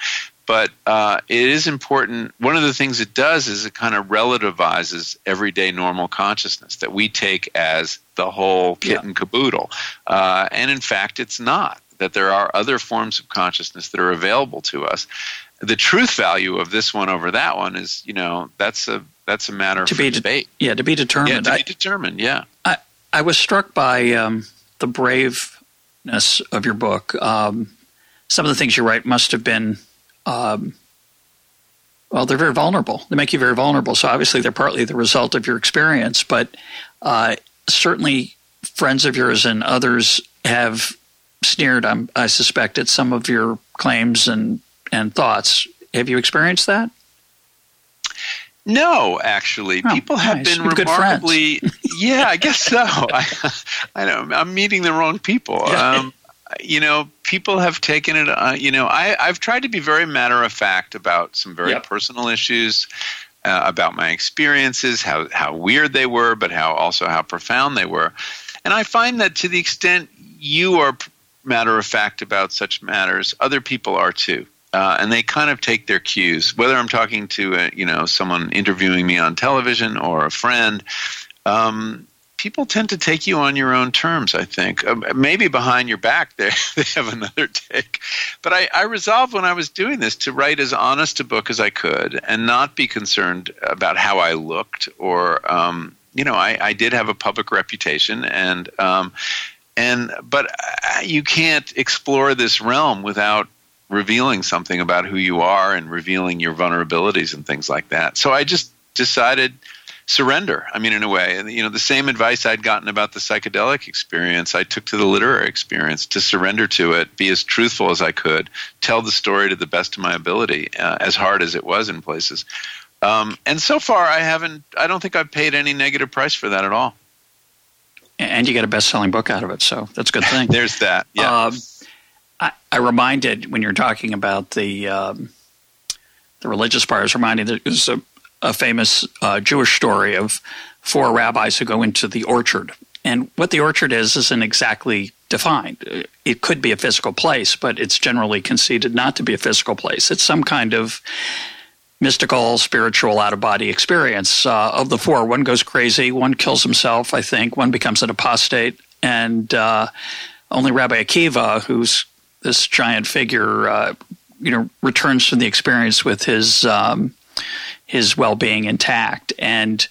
but uh, it is important. One of the things it does is it kind of relativizes everyday normal consciousness that we take as the whole kit yeah. and caboodle. Uh, and in fact, it's not. That there are other forms of consciousness that are available to us. The truth value of this one over that one is, you know, that's a that's a matter to be de- debate. Yeah, to be determined. Yeah, to be determined. Yeah. I I was struck by um, the braveness of your book. Um, some of the things you write must have been. Um, well, they're very vulnerable. They make you very vulnerable. So obviously, they're partly the result of your experience, but uh, certainly friends of yours and others have sneered. I'm, I suspect at some of your claims and and thoughts. Have you experienced that? No, actually, oh, people have nice. been remarkably. yeah, I guess so. I, I know I'm meeting the wrong people. Um, you know, people have taken it. Uh, you know, I, I've tried to be very matter of fact about some very yep. personal issues, uh, about my experiences, how how weird they were, but how also how profound they were, and I find that to the extent you are matter of fact about such matters, other people are too. Uh, and they kind of take their cues. Whether I'm talking to a, you know someone interviewing me on television or a friend, um, people tend to take you on your own terms. I think uh, maybe behind your back they they have another take, but I, I resolved when I was doing this to write as honest a book as I could and not be concerned about how I looked or um, you know I, I did have a public reputation and. Um, and but uh, you can't explore this realm without revealing something about who you are and revealing your vulnerabilities and things like that. So I just decided surrender. I mean, in a way, you know, the same advice I'd gotten about the psychedelic experience, I took to the literary experience to surrender to it, be as truthful as I could, tell the story to the best of my ability, uh, as hard as it was in places. Um, and so far, I haven't. I don't think I've paid any negative price for that at all. And you get a best-selling book out of it, so that's a good thing. There's that. Yeah. Um, I, I reminded when you're talking about the um, the religious part. I was reminded that it was a, a famous uh, Jewish story of four rabbis who go into the orchard, and what the orchard is isn't exactly defined. It could be a physical place, but it's generally conceded not to be a physical place. It's some kind of mystical, spiritual, out of body experience. Uh, of the four, one goes crazy, one kills himself, I think, one becomes an apostate, and uh, only Rabbi Akiva, who's this giant figure, uh, you know, returns from the experience with his um, his well being intact, and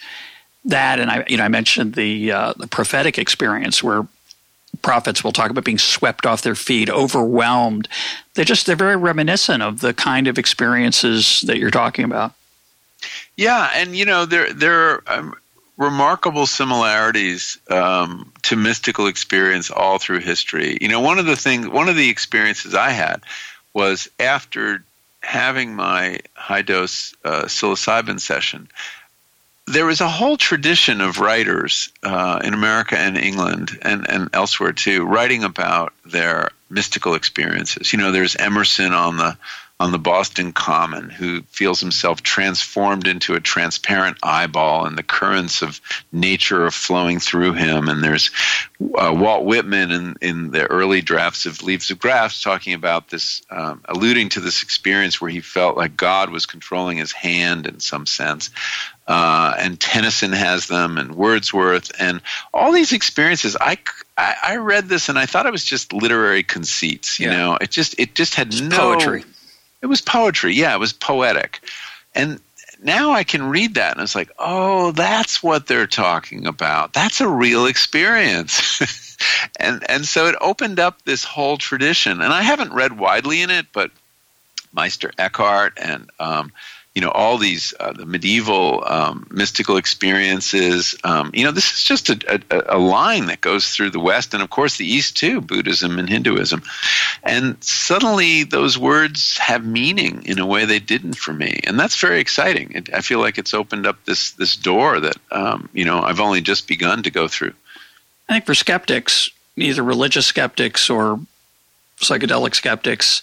that, and I, you know, I mentioned the uh, the prophetic experience where prophets will talk about being swept off their feet, overwhelmed. They're just they're very reminiscent of the kind of experiences that you're talking about. Yeah, and you know, there there um, remarkable similarities um, to mystical experience all through history. You know, one of the things, one of the experiences I had was after having my high dose uh, psilocybin session. There was a whole tradition of writers uh, in America and England and, and elsewhere too, writing about their mystical experiences. You know, there's Emerson on the on the Boston Common who feels himself transformed into a transparent eyeball and the currents of nature are flowing through him. And there's uh, Walt Whitman in, in the early drafts of Leaves of Grass talking about this, um, alluding to this experience where he felt like God was controlling his hand in some sense. Uh, and Tennyson has them, and Wordsworth, and all these experiences. I, I, I read this and I thought it was just literary conceits. You yeah. know, it just it just had no poetry it was poetry. Yeah, it was poetic. And now I can read that and it's like, oh, that's what they're talking about. That's a real experience. and and so it opened up this whole tradition. And I haven't read widely in it, but Meister Eckhart and um, you know all these uh, the medieval um, mystical experiences. Um, you know, this is just a, a, a, line that goes through the West and of course the East too, Buddhism and Hinduism. And suddenly those words have meaning in a way they didn't for me, and that's very exciting. It, I feel like it's opened up this this door that um, you know I've only just begun to go through. I think for skeptics, either religious skeptics or psychedelic skeptics,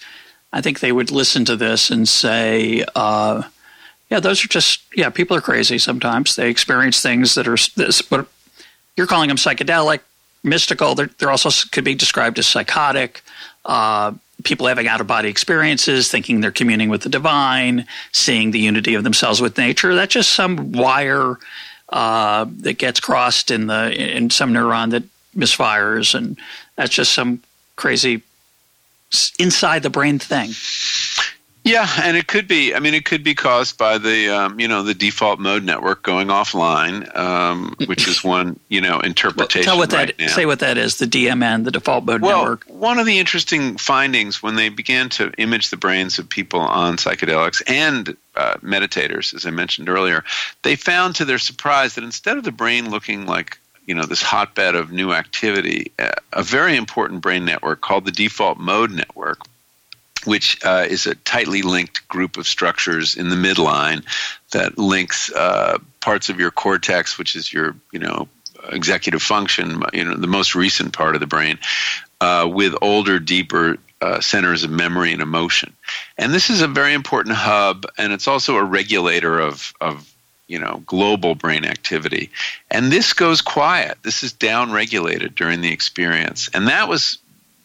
I think they would listen to this and say. Uh, yeah, those are just yeah. People are crazy sometimes. They experience things that are this, what you're calling them psychedelic, mystical. They're, they're also could be described as psychotic. Uh, people having out of body experiences, thinking they're communing with the divine, seeing the unity of themselves with nature. That's just some wire uh, that gets crossed in the in some neuron that misfires, and that's just some crazy inside the brain thing. Yeah, and it could be. I mean, it could be caused by the um, you know the default mode network going offline, um, which is one you know interpretation. Well, tell what right that now. say what that is. The DMN, the default mode well, network. one of the interesting findings when they began to image the brains of people on psychedelics and uh, meditators, as I mentioned earlier, they found to their surprise that instead of the brain looking like you know this hotbed of new activity, uh, a very important brain network called the default mode network which uh, is a tightly linked group of structures in the midline that links uh, parts of your cortex, which is your you know executive function, you know the most recent part of the brain, uh, with older, deeper uh, centers of memory and emotion. And this is a very important hub, and it's also a regulator of of you know global brain activity. And this goes quiet. This is down regulated during the experience. And that was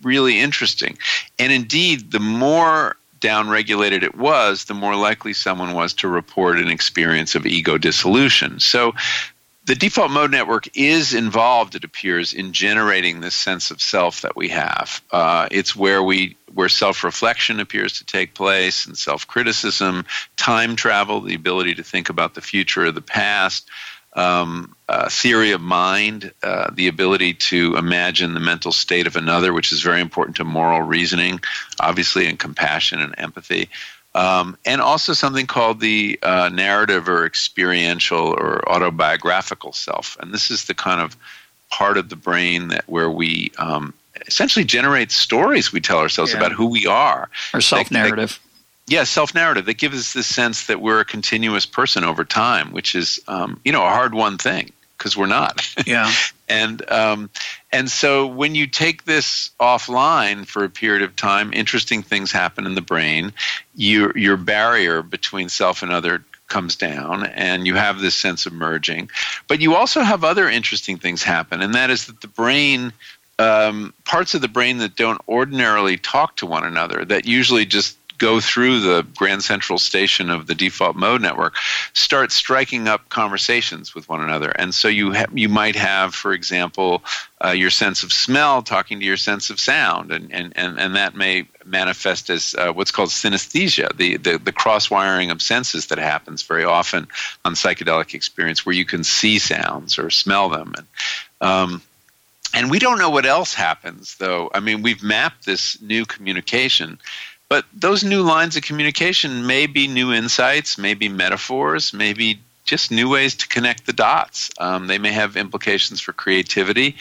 really interesting. And indeed, the more downregulated it was, the more likely someone was to report an experience of ego dissolution. So the default mode network is involved, it appears, in generating this sense of self that we have. Uh, it's where we where self-reflection appears to take place and self-criticism, time travel, the ability to think about the future or the past, um, uh, theory of mind, uh, the ability to imagine the mental state of another, which is very important to moral reasoning, obviously, and compassion and empathy. Um, and also something called the uh, narrative or experiential or autobiographical self. And this is the kind of part of the brain that where we um, essentially generate stories we tell ourselves yeah. about who we are. Our self narrative yeah, self narrative that gives us this sense that we're a continuous person over time, which is um, you know a hard one thing because we're not. Yeah. and um, and so when you take this offline for a period of time, interesting things happen in the brain. Your your barrier between self and other comes down and you have this sense of merging but you also have other interesting things happen and that is that the brain um, parts of the brain that don't ordinarily talk to one another that usually just go through the Grand Central Station of the default mode network, start striking up conversations with one another. And so you ha- you might have, for example, uh, your sense of smell talking to your sense of sound, and and and, and that may manifest as uh, what's called synesthesia, the, the the cross wiring of senses that happens very often on psychedelic experience, where you can see sounds or smell them, and um, and we don't know what else happens, though. I mean, we've mapped this new communication but those new lines of communication may be new insights, maybe metaphors, maybe just new ways to connect the dots. Um, they may have implications for creativity,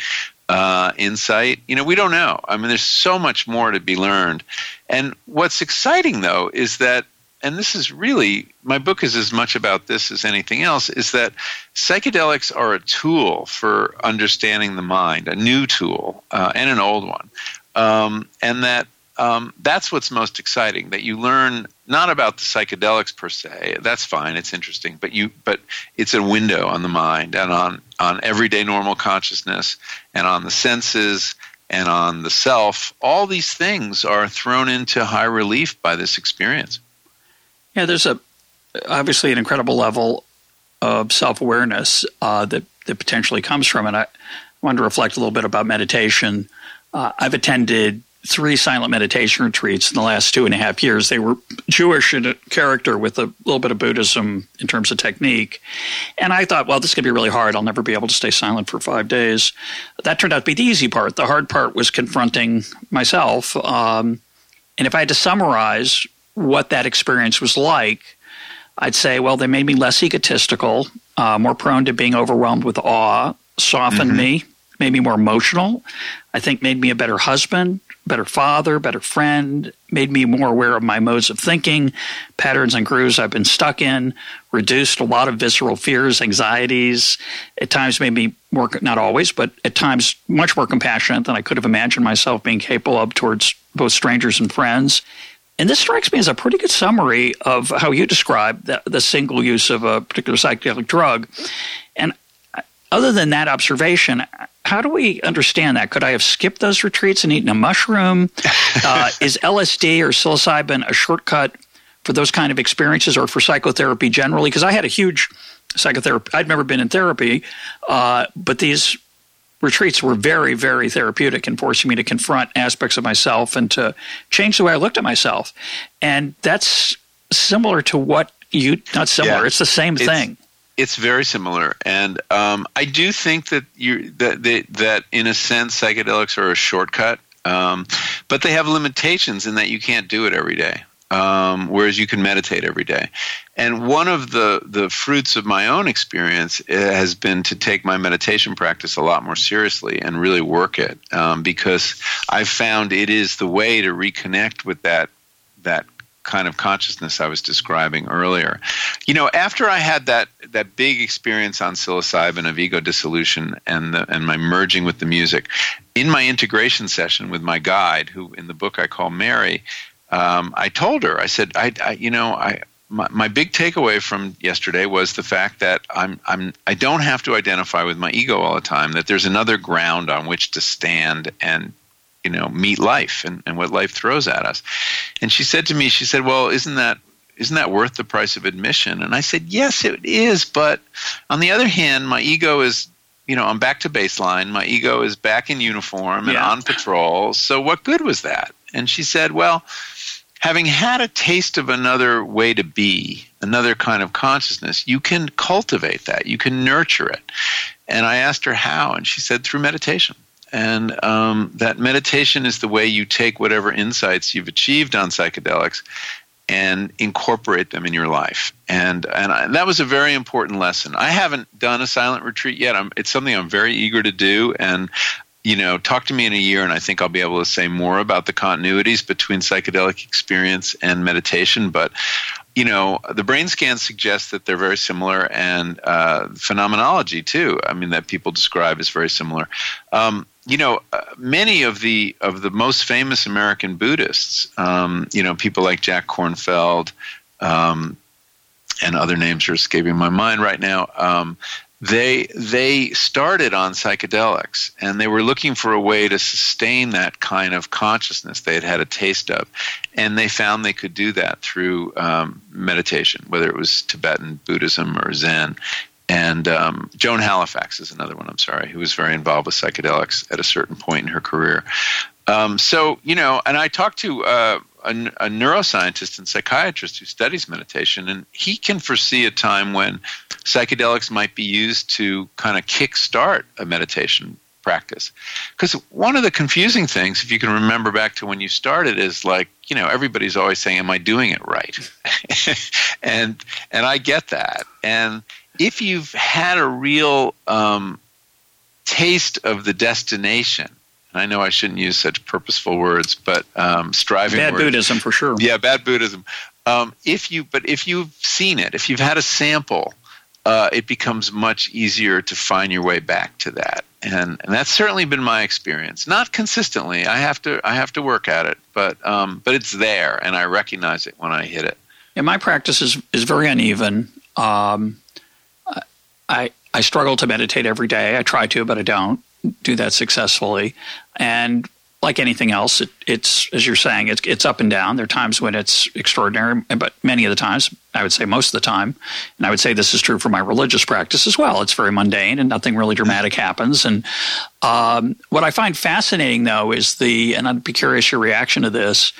uh, insight. You know, we don't know. I mean, there's so much more to be learned. And what's exciting, though, is that, and this is really, my book is as much about this as anything else, is that psychedelics are a tool for understanding the mind, a new tool uh, and an old one. Um, and that um, that's what's most exciting that you learn not about the psychedelics per se. That's fine it's interesting but you but it's a window on the mind and on on everyday normal consciousness and on the senses and on the self. All these things are thrown into high relief by this experience. Yeah there's a obviously an incredible level of self-awareness uh, that that potentially comes from it. I wanted to reflect a little bit about meditation. Uh, i've attended three silent meditation retreats in the last two and a half years. They were Jewish in character with a little bit of Buddhism in terms of technique. And I thought, well, this is going to be really hard. I'll never be able to stay silent for five days. That turned out to be the easy part. The hard part was confronting myself. Um, and if I had to summarize what that experience was like, I'd say, well, they made me less egotistical, uh, more prone to being overwhelmed with awe, softened mm-hmm. me, made me more emotional. I think made me a better husband, better father, better friend, made me more aware of my modes of thinking, patterns and grooves I've been stuck in, reduced a lot of visceral fears, anxieties, at times made me more, not always, but at times much more compassionate than I could have imagined myself being capable of towards both strangers and friends. And this strikes me as a pretty good summary of how you describe the, the single use of a particular psychedelic drug. And uh, other than that observation, how do we understand that? Could I have skipped those retreats and eaten a mushroom? Uh, is LSD or psilocybin a shortcut for those kind of experiences or for psychotherapy generally? Because I had a huge psychotherapy. I'd never been in therapy, uh, but these retreats were very, very therapeutic in forcing me to confront aspects of myself and to change the way I looked at myself. And that's similar to what you, not similar, yeah, it's the same it's, thing. It's very similar, and um, I do think that you that they, that in a sense psychedelics are a shortcut, um, but they have limitations in that you can't do it every day um, whereas you can meditate every day. And one of the, the fruits of my own experience eh, has been to take my meditation practice a lot more seriously and really work it um, because I've found it is the way to reconnect with that that kind of consciousness I was describing earlier. You know, after I had that that big experience on psilocybin of ego dissolution and the, and my merging with the music, in my integration session with my guide, who in the book I call Mary, um, I told her, I said, I, I you know, I, my, my big takeaway from yesterday was the fact that I'm, I'm, I don't have to identify with my ego all the time. That there's another ground on which to stand and, you know, meet life and, and what life throws at us. And she said to me, she said, "Well, isn't that isn't that worth the price of admission?" And I said, "Yes, it is. But on the other hand, my ego is." You know, I'm back to baseline. My ego is back in uniform and yeah. on patrol. So, what good was that? And she said, Well, having had a taste of another way to be, another kind of consciousness, you can cultivate that. You can nurture it. And I asked her how, and she said through meditation. And um, that meditation is the way you take whatever insights you've achieved on psychedelics and incorporate them in your life. And and, I, and that was a very important lesson. I haven't done a silent retreat yet. I'm, it's something I'm very eager to do, and you know, talk to me in a year, and I think I'll be able to say more about the continuities between psychedelic experience and meditation. But you know, the brain scans suggest that they're very similar, and uh, phenomenology too. I mean, that people describe as very similar. Um, you know, uh, many of the of the most famous American Buddhists, um, you know, people like Jack Kornfield, um, and other names are escaping my mind right now. Um, they they started on psychedelics and they were looking for a way to sustain that kind of consciousness they had had a taste of and they found they could do that through um, meditation whether it was tibetan buddhism or zen and um, joan halifax is another one i'm sorry who was very involved with psychedelics at a certain point in her career um, so you know and i talked to uh, a, a, neuroscientist and psychiatrist who studies meditation, and he can foresee a time when psychedelics might be used to kind of kickstart a meditation practice. Because one of the confusing things, if you can remember back to when you started, is like you know everybody's always saying, "Am I doing it right?" and and I get that. And if you've had a real um, taste of the destination and I know I shouldn't use such purposeful words, but um, striving. Bad words. Buddhism for sure. Yeah, bad Buddhism. Um, if you, but if you've seen it, if you've had a sample, uh, it becomes much easier to find your way back to that, and and that's certainly been my experience. Not consistently. I have to I have to work at it, but um, but it's there, and I recognize it when I hit it. Yeah, my practice is is very uneven. Um, I I struggle to meditate every day. I try to, but I don't do that successfully. And like anything else, it, it's as you're saying, it's it's up and down. There are times when it's extraordinary, but many of the times, I would say most of the time, and I would say this is true for my religious practice as well. It's very mundane, and nothing really dramatic happens. And um, what I find fascinating, though, is the, and I'd be curious your reaction to this.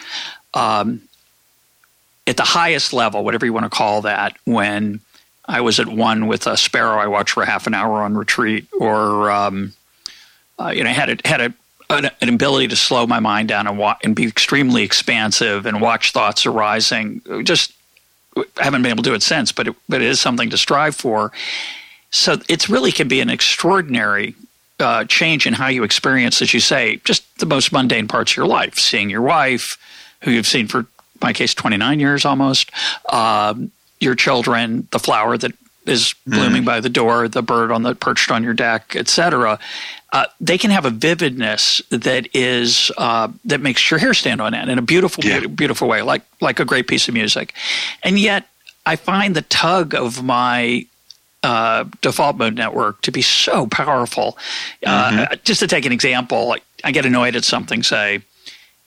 Um, at the highest level, whatever you want to call that, when I was at one with a sparrow I watched for half an hour on retreat, or um, uh, you know, had had a an, an, ability to slow my mind down and, wa- and be extremely expansive and watch thoughts arising. Just haven't been able to do it since, but it, but it is something to strive for. So it really can be an extraordinary uh, change in how you experience, as you say, just the most mundane parts of your life. Seeing your wife, who you've seen for my case, 29 years almost, um, your children, the flower that is blooming mm. by the door, the bird on the perched on your deck, etc. Uh, they can have a vividness that is uh, that makes your hair stand on end in a beautiful, yeah. beautiful, beautiful way, like like a great piece of music. And yet, I find the tug of my uh, default mode network to be so powerful. Uh, mm-hmm. just to take an example, like I get annoyed at something, say,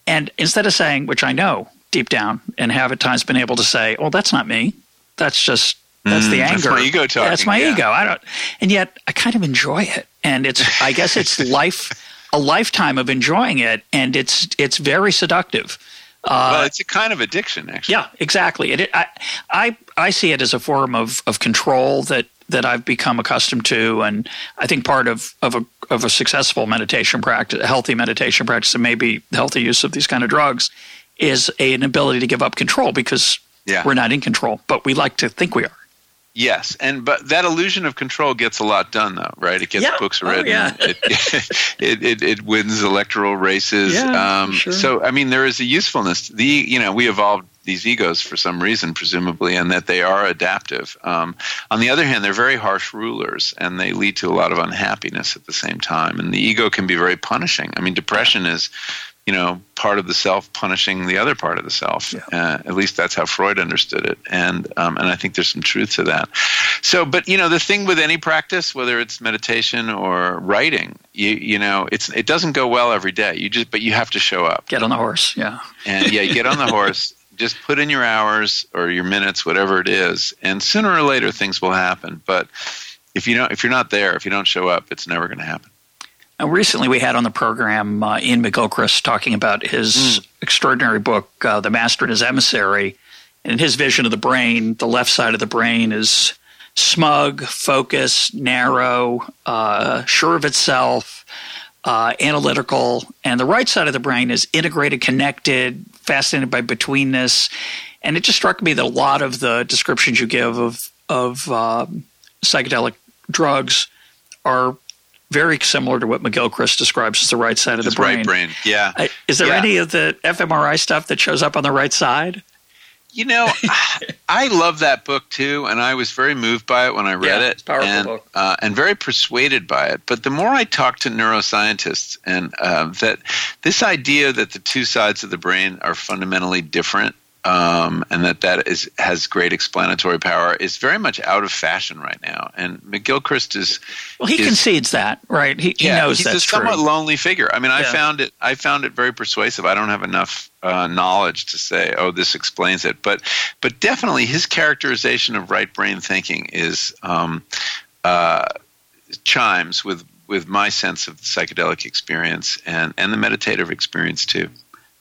and instead of saying, which I know deep down, and have at times been able to say, "Well, that's not me. That's just That's Mm, the anger. that's my ego talking, That's my yeah. ego. I don't, and yet I kind of enjoy it, and it's. I guess it's life, a lifetime of enjoying it, and it's it's very seductive. Uh, well, it's a kind of addiction, actually. yeah, exactly. It, I, I I see it as a form of, of control that, that I've become accustomed to, and I think part of, of a of a successful meditation practice, a healthy meditation practice, and maybe healthy use of these kind of drugs, is a, an ability to give up control because Yeah. we're not in control, but we like to think we are. Yes, and but that illusion of control gets a lot done, though, right? It gets Yeah. books Oh, written. yeah. it, it, it it wins electoral races. Yeah, um, sure. So I mean, there is a usefulness. The you know we evolved these egos for some reason, presumably, and that they are adaptive. Um, on the other hand, they're very harsh rulers, and they lead to a lot of unhappiness at the same time. And the ego can be very punishing. I mean, depression is you know, part of the self punishing the other part of the self. Yeah. Uh, at least that's how Freud understood it, and um, and I think there's some truth to that. So, but you know, the thing with any practice, whether it's meditation or writing, you you know, it's it doesn't go well every day. You just, but you have to show up, Get on the horse. Yeah. and yeah, get on the horse. Just put in your hours or your minutes, whatever it is, and sooner or later things will happen. But if you don't, if you're not there, if you don't show up, it's never going to happen. Now, recently, we had on the program uh, Iain McGilchrist talking about his extraordinary book, uh, The Master and His Emissary. And in his vision of the brain, the left side of the brain is smug, focused, narrow, uh, sure of itself, uh, analytical. And the right side of the brain is integrated, connected, fascinated by betweenness. And it just struck me that a lot of the descriptions you give of, of uh, psychedelic drugs are very similar to what McGilchrist describes as the right side of the brain. right brain, yeah. Is there Yeah. any of the fMRI stuff that shows up on the right side? You know, I love that book too, and I was very moved by it when I read Yeah, it, it's a powerful and book. Uh, and very persuaded by it. But the more I talk to neuroscientists, and uh, that this idea that the two sides of the brain are fundamentally different, um, and that that is has great explanatory power, is very much out of fashion right now. And McGilchrist is Well, he is- concedes that, right? He, he yeah, knows he's that's a somewhat true. lonely figure. I mean, I Yeah. found it. I found it very persuasive. I don't have enough uh, knowledge to say, "Oh, this explains it," but but definitely his characterization of right brain thinking is um, uh, chimes with with my sense of the psychedelic experience and and the meditative experience too.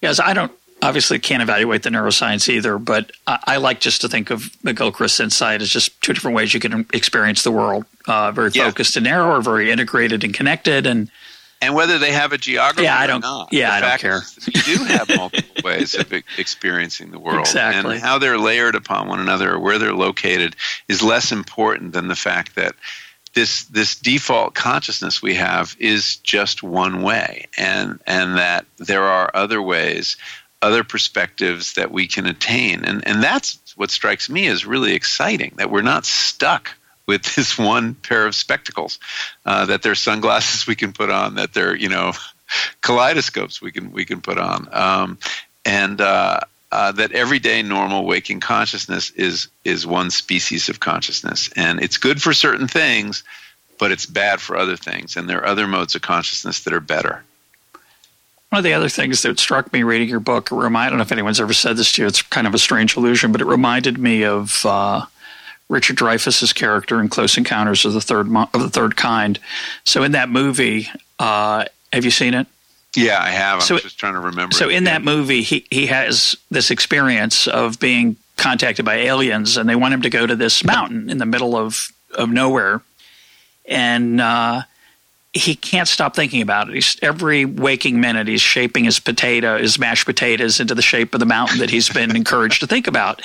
Yes, I don't obviously can't evaluate the neuroscience either, but I, I like just to think of McGilchrist's insight as just two different ways you can experience the world: uh, very Yeah. focused and narrow, or very integrated and connected. And And whether they have a geography Yeah, I don't- not, yeah, I don't care. you do have multiple ways of experiencing the world, Exactly. and how they're layered upon one another or where they're located is less important than the fact that this this default consciousness we have is just one way, and and that there are other ways, other perspectives that we can attain, and and that's what strikes me as really exciting that we're not stuck with this one pair of spectacles, uh, that there's sunglasses we can put on, that they're you know kaleidoscopes we can we can put on, um, and uh, uh, that everyday normal waking consciousness is is one species of consciousness, and it's good for certain things, but it's bad for other things, and there are other modes of consciousness that are better. One of the other things that struck me reading your book, remind, I don't know if anyone's ever said this to you. It's kind of a strange illusion, but it reminded me of uh, Richard Dreyfuss's character in Close Encounters of the Third Mo- of the Third Kind. So in that movie, uh, have you seen it? Yeah, I have. I'm So- just trying to remember. So in that movie, he he has this experience of being contacted by aliens, and they want him to go to this mountain in the middle of of nowhere, and uh, he can't stop thinking about it. He's every waking minute he's shaping his potato, his mashed potatoes, into the shape of the mountain that he's been encouraged to think about,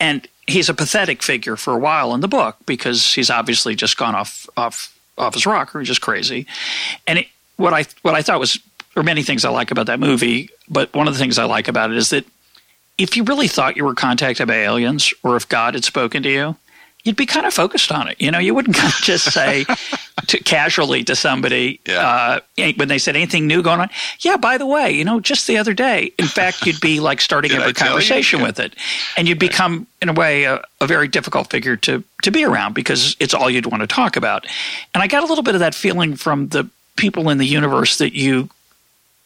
and he's a pathetic figure for a while in the book because he's obviously just gone off off off his rocker, he's just crazy, and it, what I what I thought was there are many things I like about that movie, but one of the things I like about it is that if you really thought you were contacted by aliens or if God had spoken to you, you'd be kind of focused on it. You know, you wouldn't kind of just say to, casually to somebody Yeah. uh, when they said anything new going on. Yeah, by the way, you know, just the other day. In fact, you'd be like starting every conversation Yeah. with it, and you'd become, in a way, a, a very difficult figure to to be around because it's all you'd want to talk about. And I got a little bit of that feeling from the people in the universe that you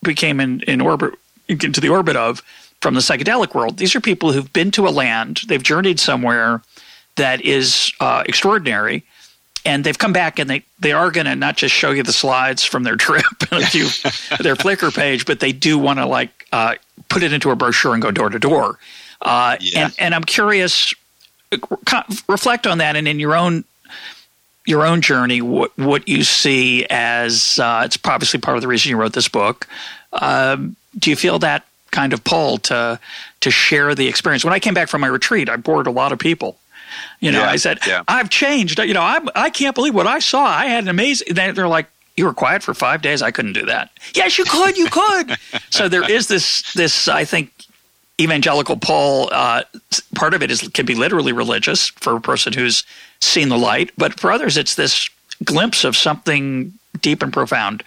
became in, in orbit into the orbit of from the psychedelic world. These are people who've been to a land, they've journeyed somewhere that is uh, extraordinary. And they've come back and they, they are going to not just show you the slides from their trip, you, their Flickr page, but they do want to like uh, put it into a brochure and go door to door. Uh, and, and I'm curious, reflect on that and in your own your own journey, what what you see as uh, it's obviously part of the reason you wrote this book. Um, do you feel that kind of pull to to share the experience? When I came back from my retreat, I bored a lot of people. You know, yeah, I said, yeah. I've changed. You know, I'm, I can't believe what I saw. I had an amazing. They're like, you were quiet for five days. I couldn't do that. Yes, you could. You could. so there is this. This I think evangelical pull. Uh, part of it is can be literally religious for a person who's seen the light, but for others, it's this glimpse of something deep and profound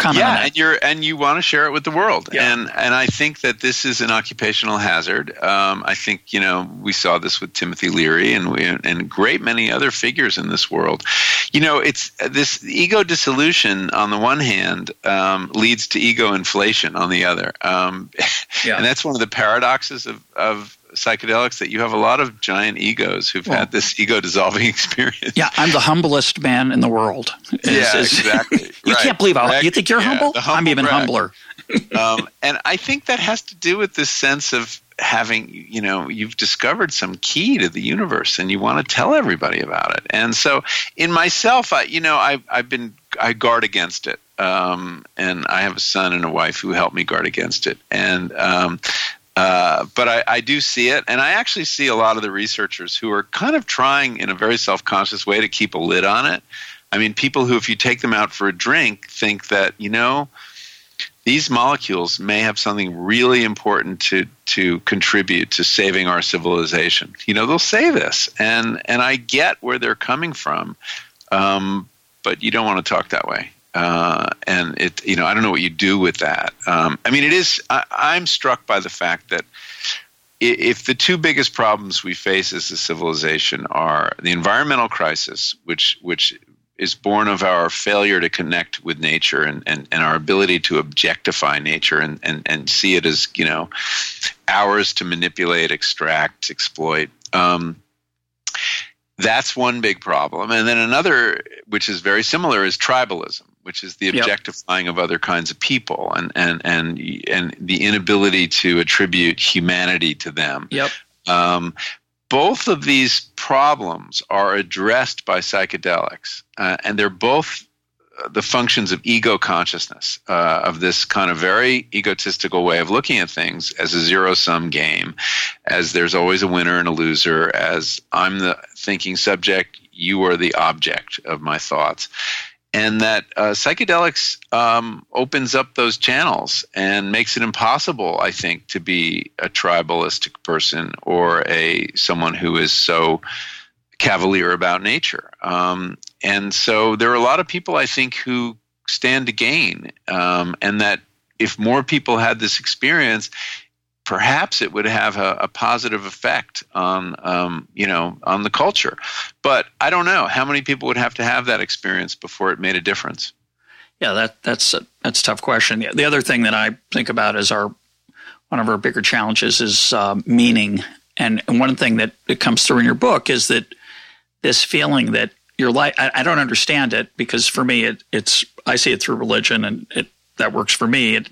comment yeah, and you're and you want to share it with the world, yeah. and and I think that this is an occupational hazard. Um, I think you know we saw this with Timothy Leary and we and great many other figures in this world. You know, it's this ego dissolution on the one hand um, leads to ego inflation on the other, um, yeah. and that's one of the paradoxes of of psychedelics that you have a lot of giant egos who've well, had this ego dissolving experience. Yeah, I'm the humblest man in the world. yeah, exactly. you right. can't believe how you think you're yeah, humble? humble? I'm even humbler. um, and I think that has to do with this sense of having, you know, you've discovered some key to the universe and you want to tell everybody about it. And so in myself, I, you know, I, I've been, I guard against it. Um, and I have a son and a wife who help me guard against it. And um, uh, but I, I, do see it, and I actually see a lot of the researchers who are kind of trying in a very self conscious way to keep a lid on it. I mean, people who, if you take them out for a drink, think that, you know, these molecules may have something really important to, to contribute to saving our civilization. You know, they'll say this, and, and I get where they're coming from, um, but you don't want to talk that way. Uh, and it, you know, I don't know what you do with that. Um, I mean, it is. I, I'm struck by the fact that if the two biggest problems we face as a civilization are the environmental crisis, which which is born of our failure to connect with nature and, and, and our ability to objectify nature and, and, and see it as, you know, ours to manipulate, extract, exploit. Um, that's one big problem. And then another, which is very similar, is tribalism which is the objectifying yep. of other kinds of people and, and, and, and the inability to attribute humanity to them. Yep. Um, both of these problems are addressed by psychedelics, uh, and they're both uh, the functions of ego consciousness, uh, of this kind of very egotistical way of looking at things as a zero sum game, as there's always a winner and a loser, as I'm the thinking subject, you are the object of my thoughts and that uh, psychedelics um, opens up those channels and makes it impossible, I think, to be a tribalistic person or a someone who is so cavalier about nature. Um, and so there are a lot of people, I think, who stand to gain, um, and that if more people had this experience, perhaps it would have a, a positive effect on um, you know on the culture. But I don't know how many people would have to have that experience before it made a difference. Yeah, that that's a, that's a tough question. The other thing that I think about is our one of our bigger challenges is uh, meaning, and, and one thing that, comes through in your book is that this feeling that your life. I, I don't understand it because for me, it, it's I see it through religion, and it that works for me. It,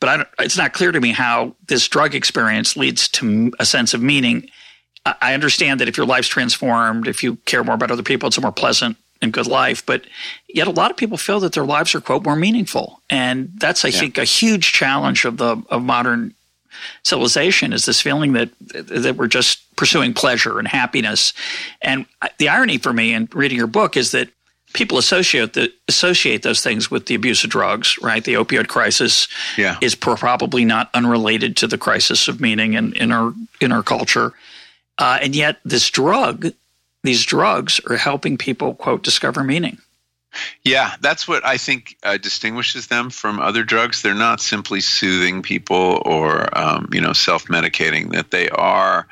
but it's not clear to me how this drug experience leads to a sense of meaning. I understand that if your life's transformed, if you care more about other people, it's a more pleasant and good life. But yet, a lot of people feel that their lives are quote more meaningful, and that's I yeah. think a huge challenge of the of modern civilization is this feeling that that we're just pursuing pleasure and happiness. And the irony for me in reading your book is that people associate the, associate those things with the abuse of drugs, right? The opioid crisis yeah. is probably not unrelated to the crisis of meaning in, in our in our culture, uh, and yet this drug, these drugs, are helping people quote discover meaning. Yeah, that's what I think uh, distinguishes them from other drugs. They're not simply soothing people or um, you know self medicating; that they are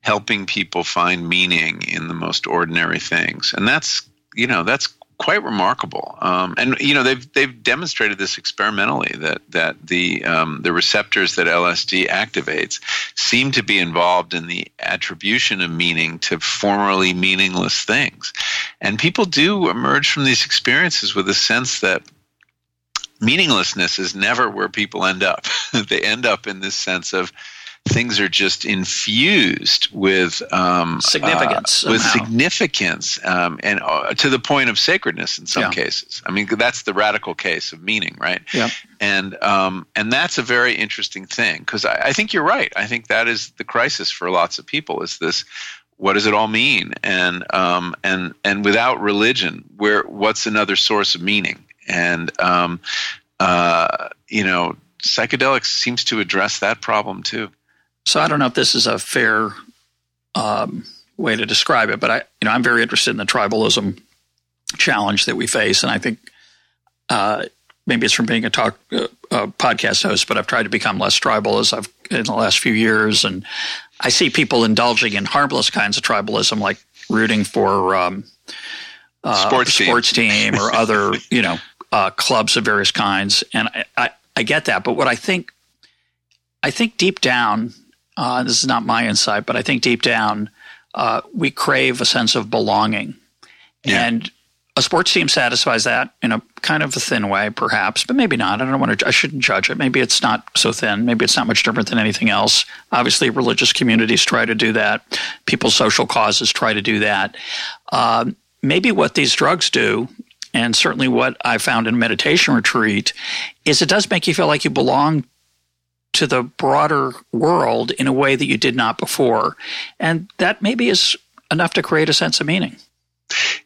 helping people find meaning in the most ordinary things, and that's you know that's quite remarkable. Um, and you know they've they've demonstrated this experimentally that that the um, the receptors that LSD activates seem to be involved in the attribution of meaning to formerly meaningless things, and people do emerge from these experiences with a sense that meaninglessness is never where people end up. they end up in this sense of things are just infused with um, significance, uh, with significance, um, and uh, to the point of sacredness in some yeah. cases. I mean, that's the radical case of meaning, right? Yeah. And um, and that's a very interesting thing because I, I think you're right. I think that is the crisis for lots of people. Is this what does it all mean? And um, and and without religion, where what's another source of meaning? And um, uh, you know, psychedelics seems to address that problem too. So I don't know if this is a fair um, way to describe it, but I, you know, I'm very interested in the tribalism challenge that we face, and I think uh, maybe it's from being a talk uh, a podcast host, but I've tried to become less tribal as I've in the last few years, and I see people indulging in harmless kinds of tribalism, like rooting for um, uh, sports, sports team. team or other, you know, uh, clubs of various kinds, and I, I, I get that. But what I think, I think deep down, uh, this is not my insight, but I think deep down, uh, we crave a sense of belonging. Yeah. And a sports team satisfies that in a kind of a thin way, perhaps, but maybe not. I don't want to. I shouldn't judge it. Maybe it's not so thin. Maybe it's not much different than anything else. Obviously, religious communities try to do that. People's social causes try to do that. Um, maybe what these drugs do, and certainly what I found in meditation retreat, is it does make you feel like you belong to the broader world in a way that you did not before. And that maybe is enough to create a sense of meaning.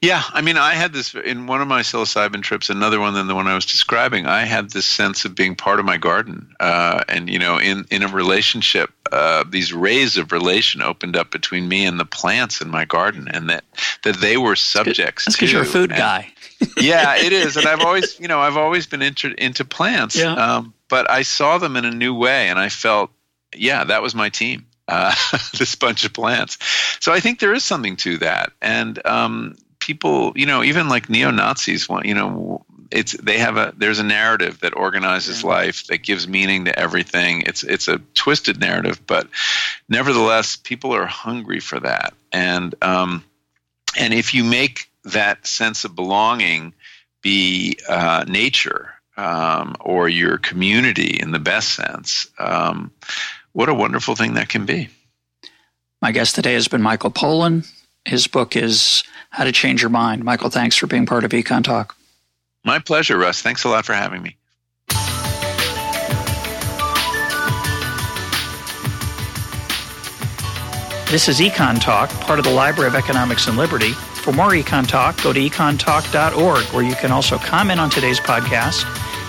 Yeah, I mean, I had this in one of my psilocybin trips, another one than the one I was describing. I had this sense of being part of my garden, uh, and you know, in in a relationship, uh, these rays of relation opened up between me and the plants in my garden, and that that they were subjects. That's because you're a food and, guy. yeah, it is, and I've always, you know, I've always been into into plants. Yeah. Um, but I saw them in a new way, and I felt, yeah, that was my team. Uh, this bunch of plants. So I think there is something to that, and um, people, you know, even like neo Nazis want, you know, it's they have a there's a narrative that organizes life that gives meaning to everything. It's it's a twisted narrative, but nevertheless, people are hungry for that, and um, and if you make that sense of belonging be uh, nature um, or your community in the best sense, um, what a wonderful thing that can be. My guest today has been Michael Pollan. His book is How to Change Your Mind. Michael, thanks for being part of Econ Talk. My pleasure, Russ. Thanks a lot for having me. This is Econ Talk, part of the Library of Economics and Liberty. For more Econ Talk, go to econtalk.org, where you can also comment on today's podcast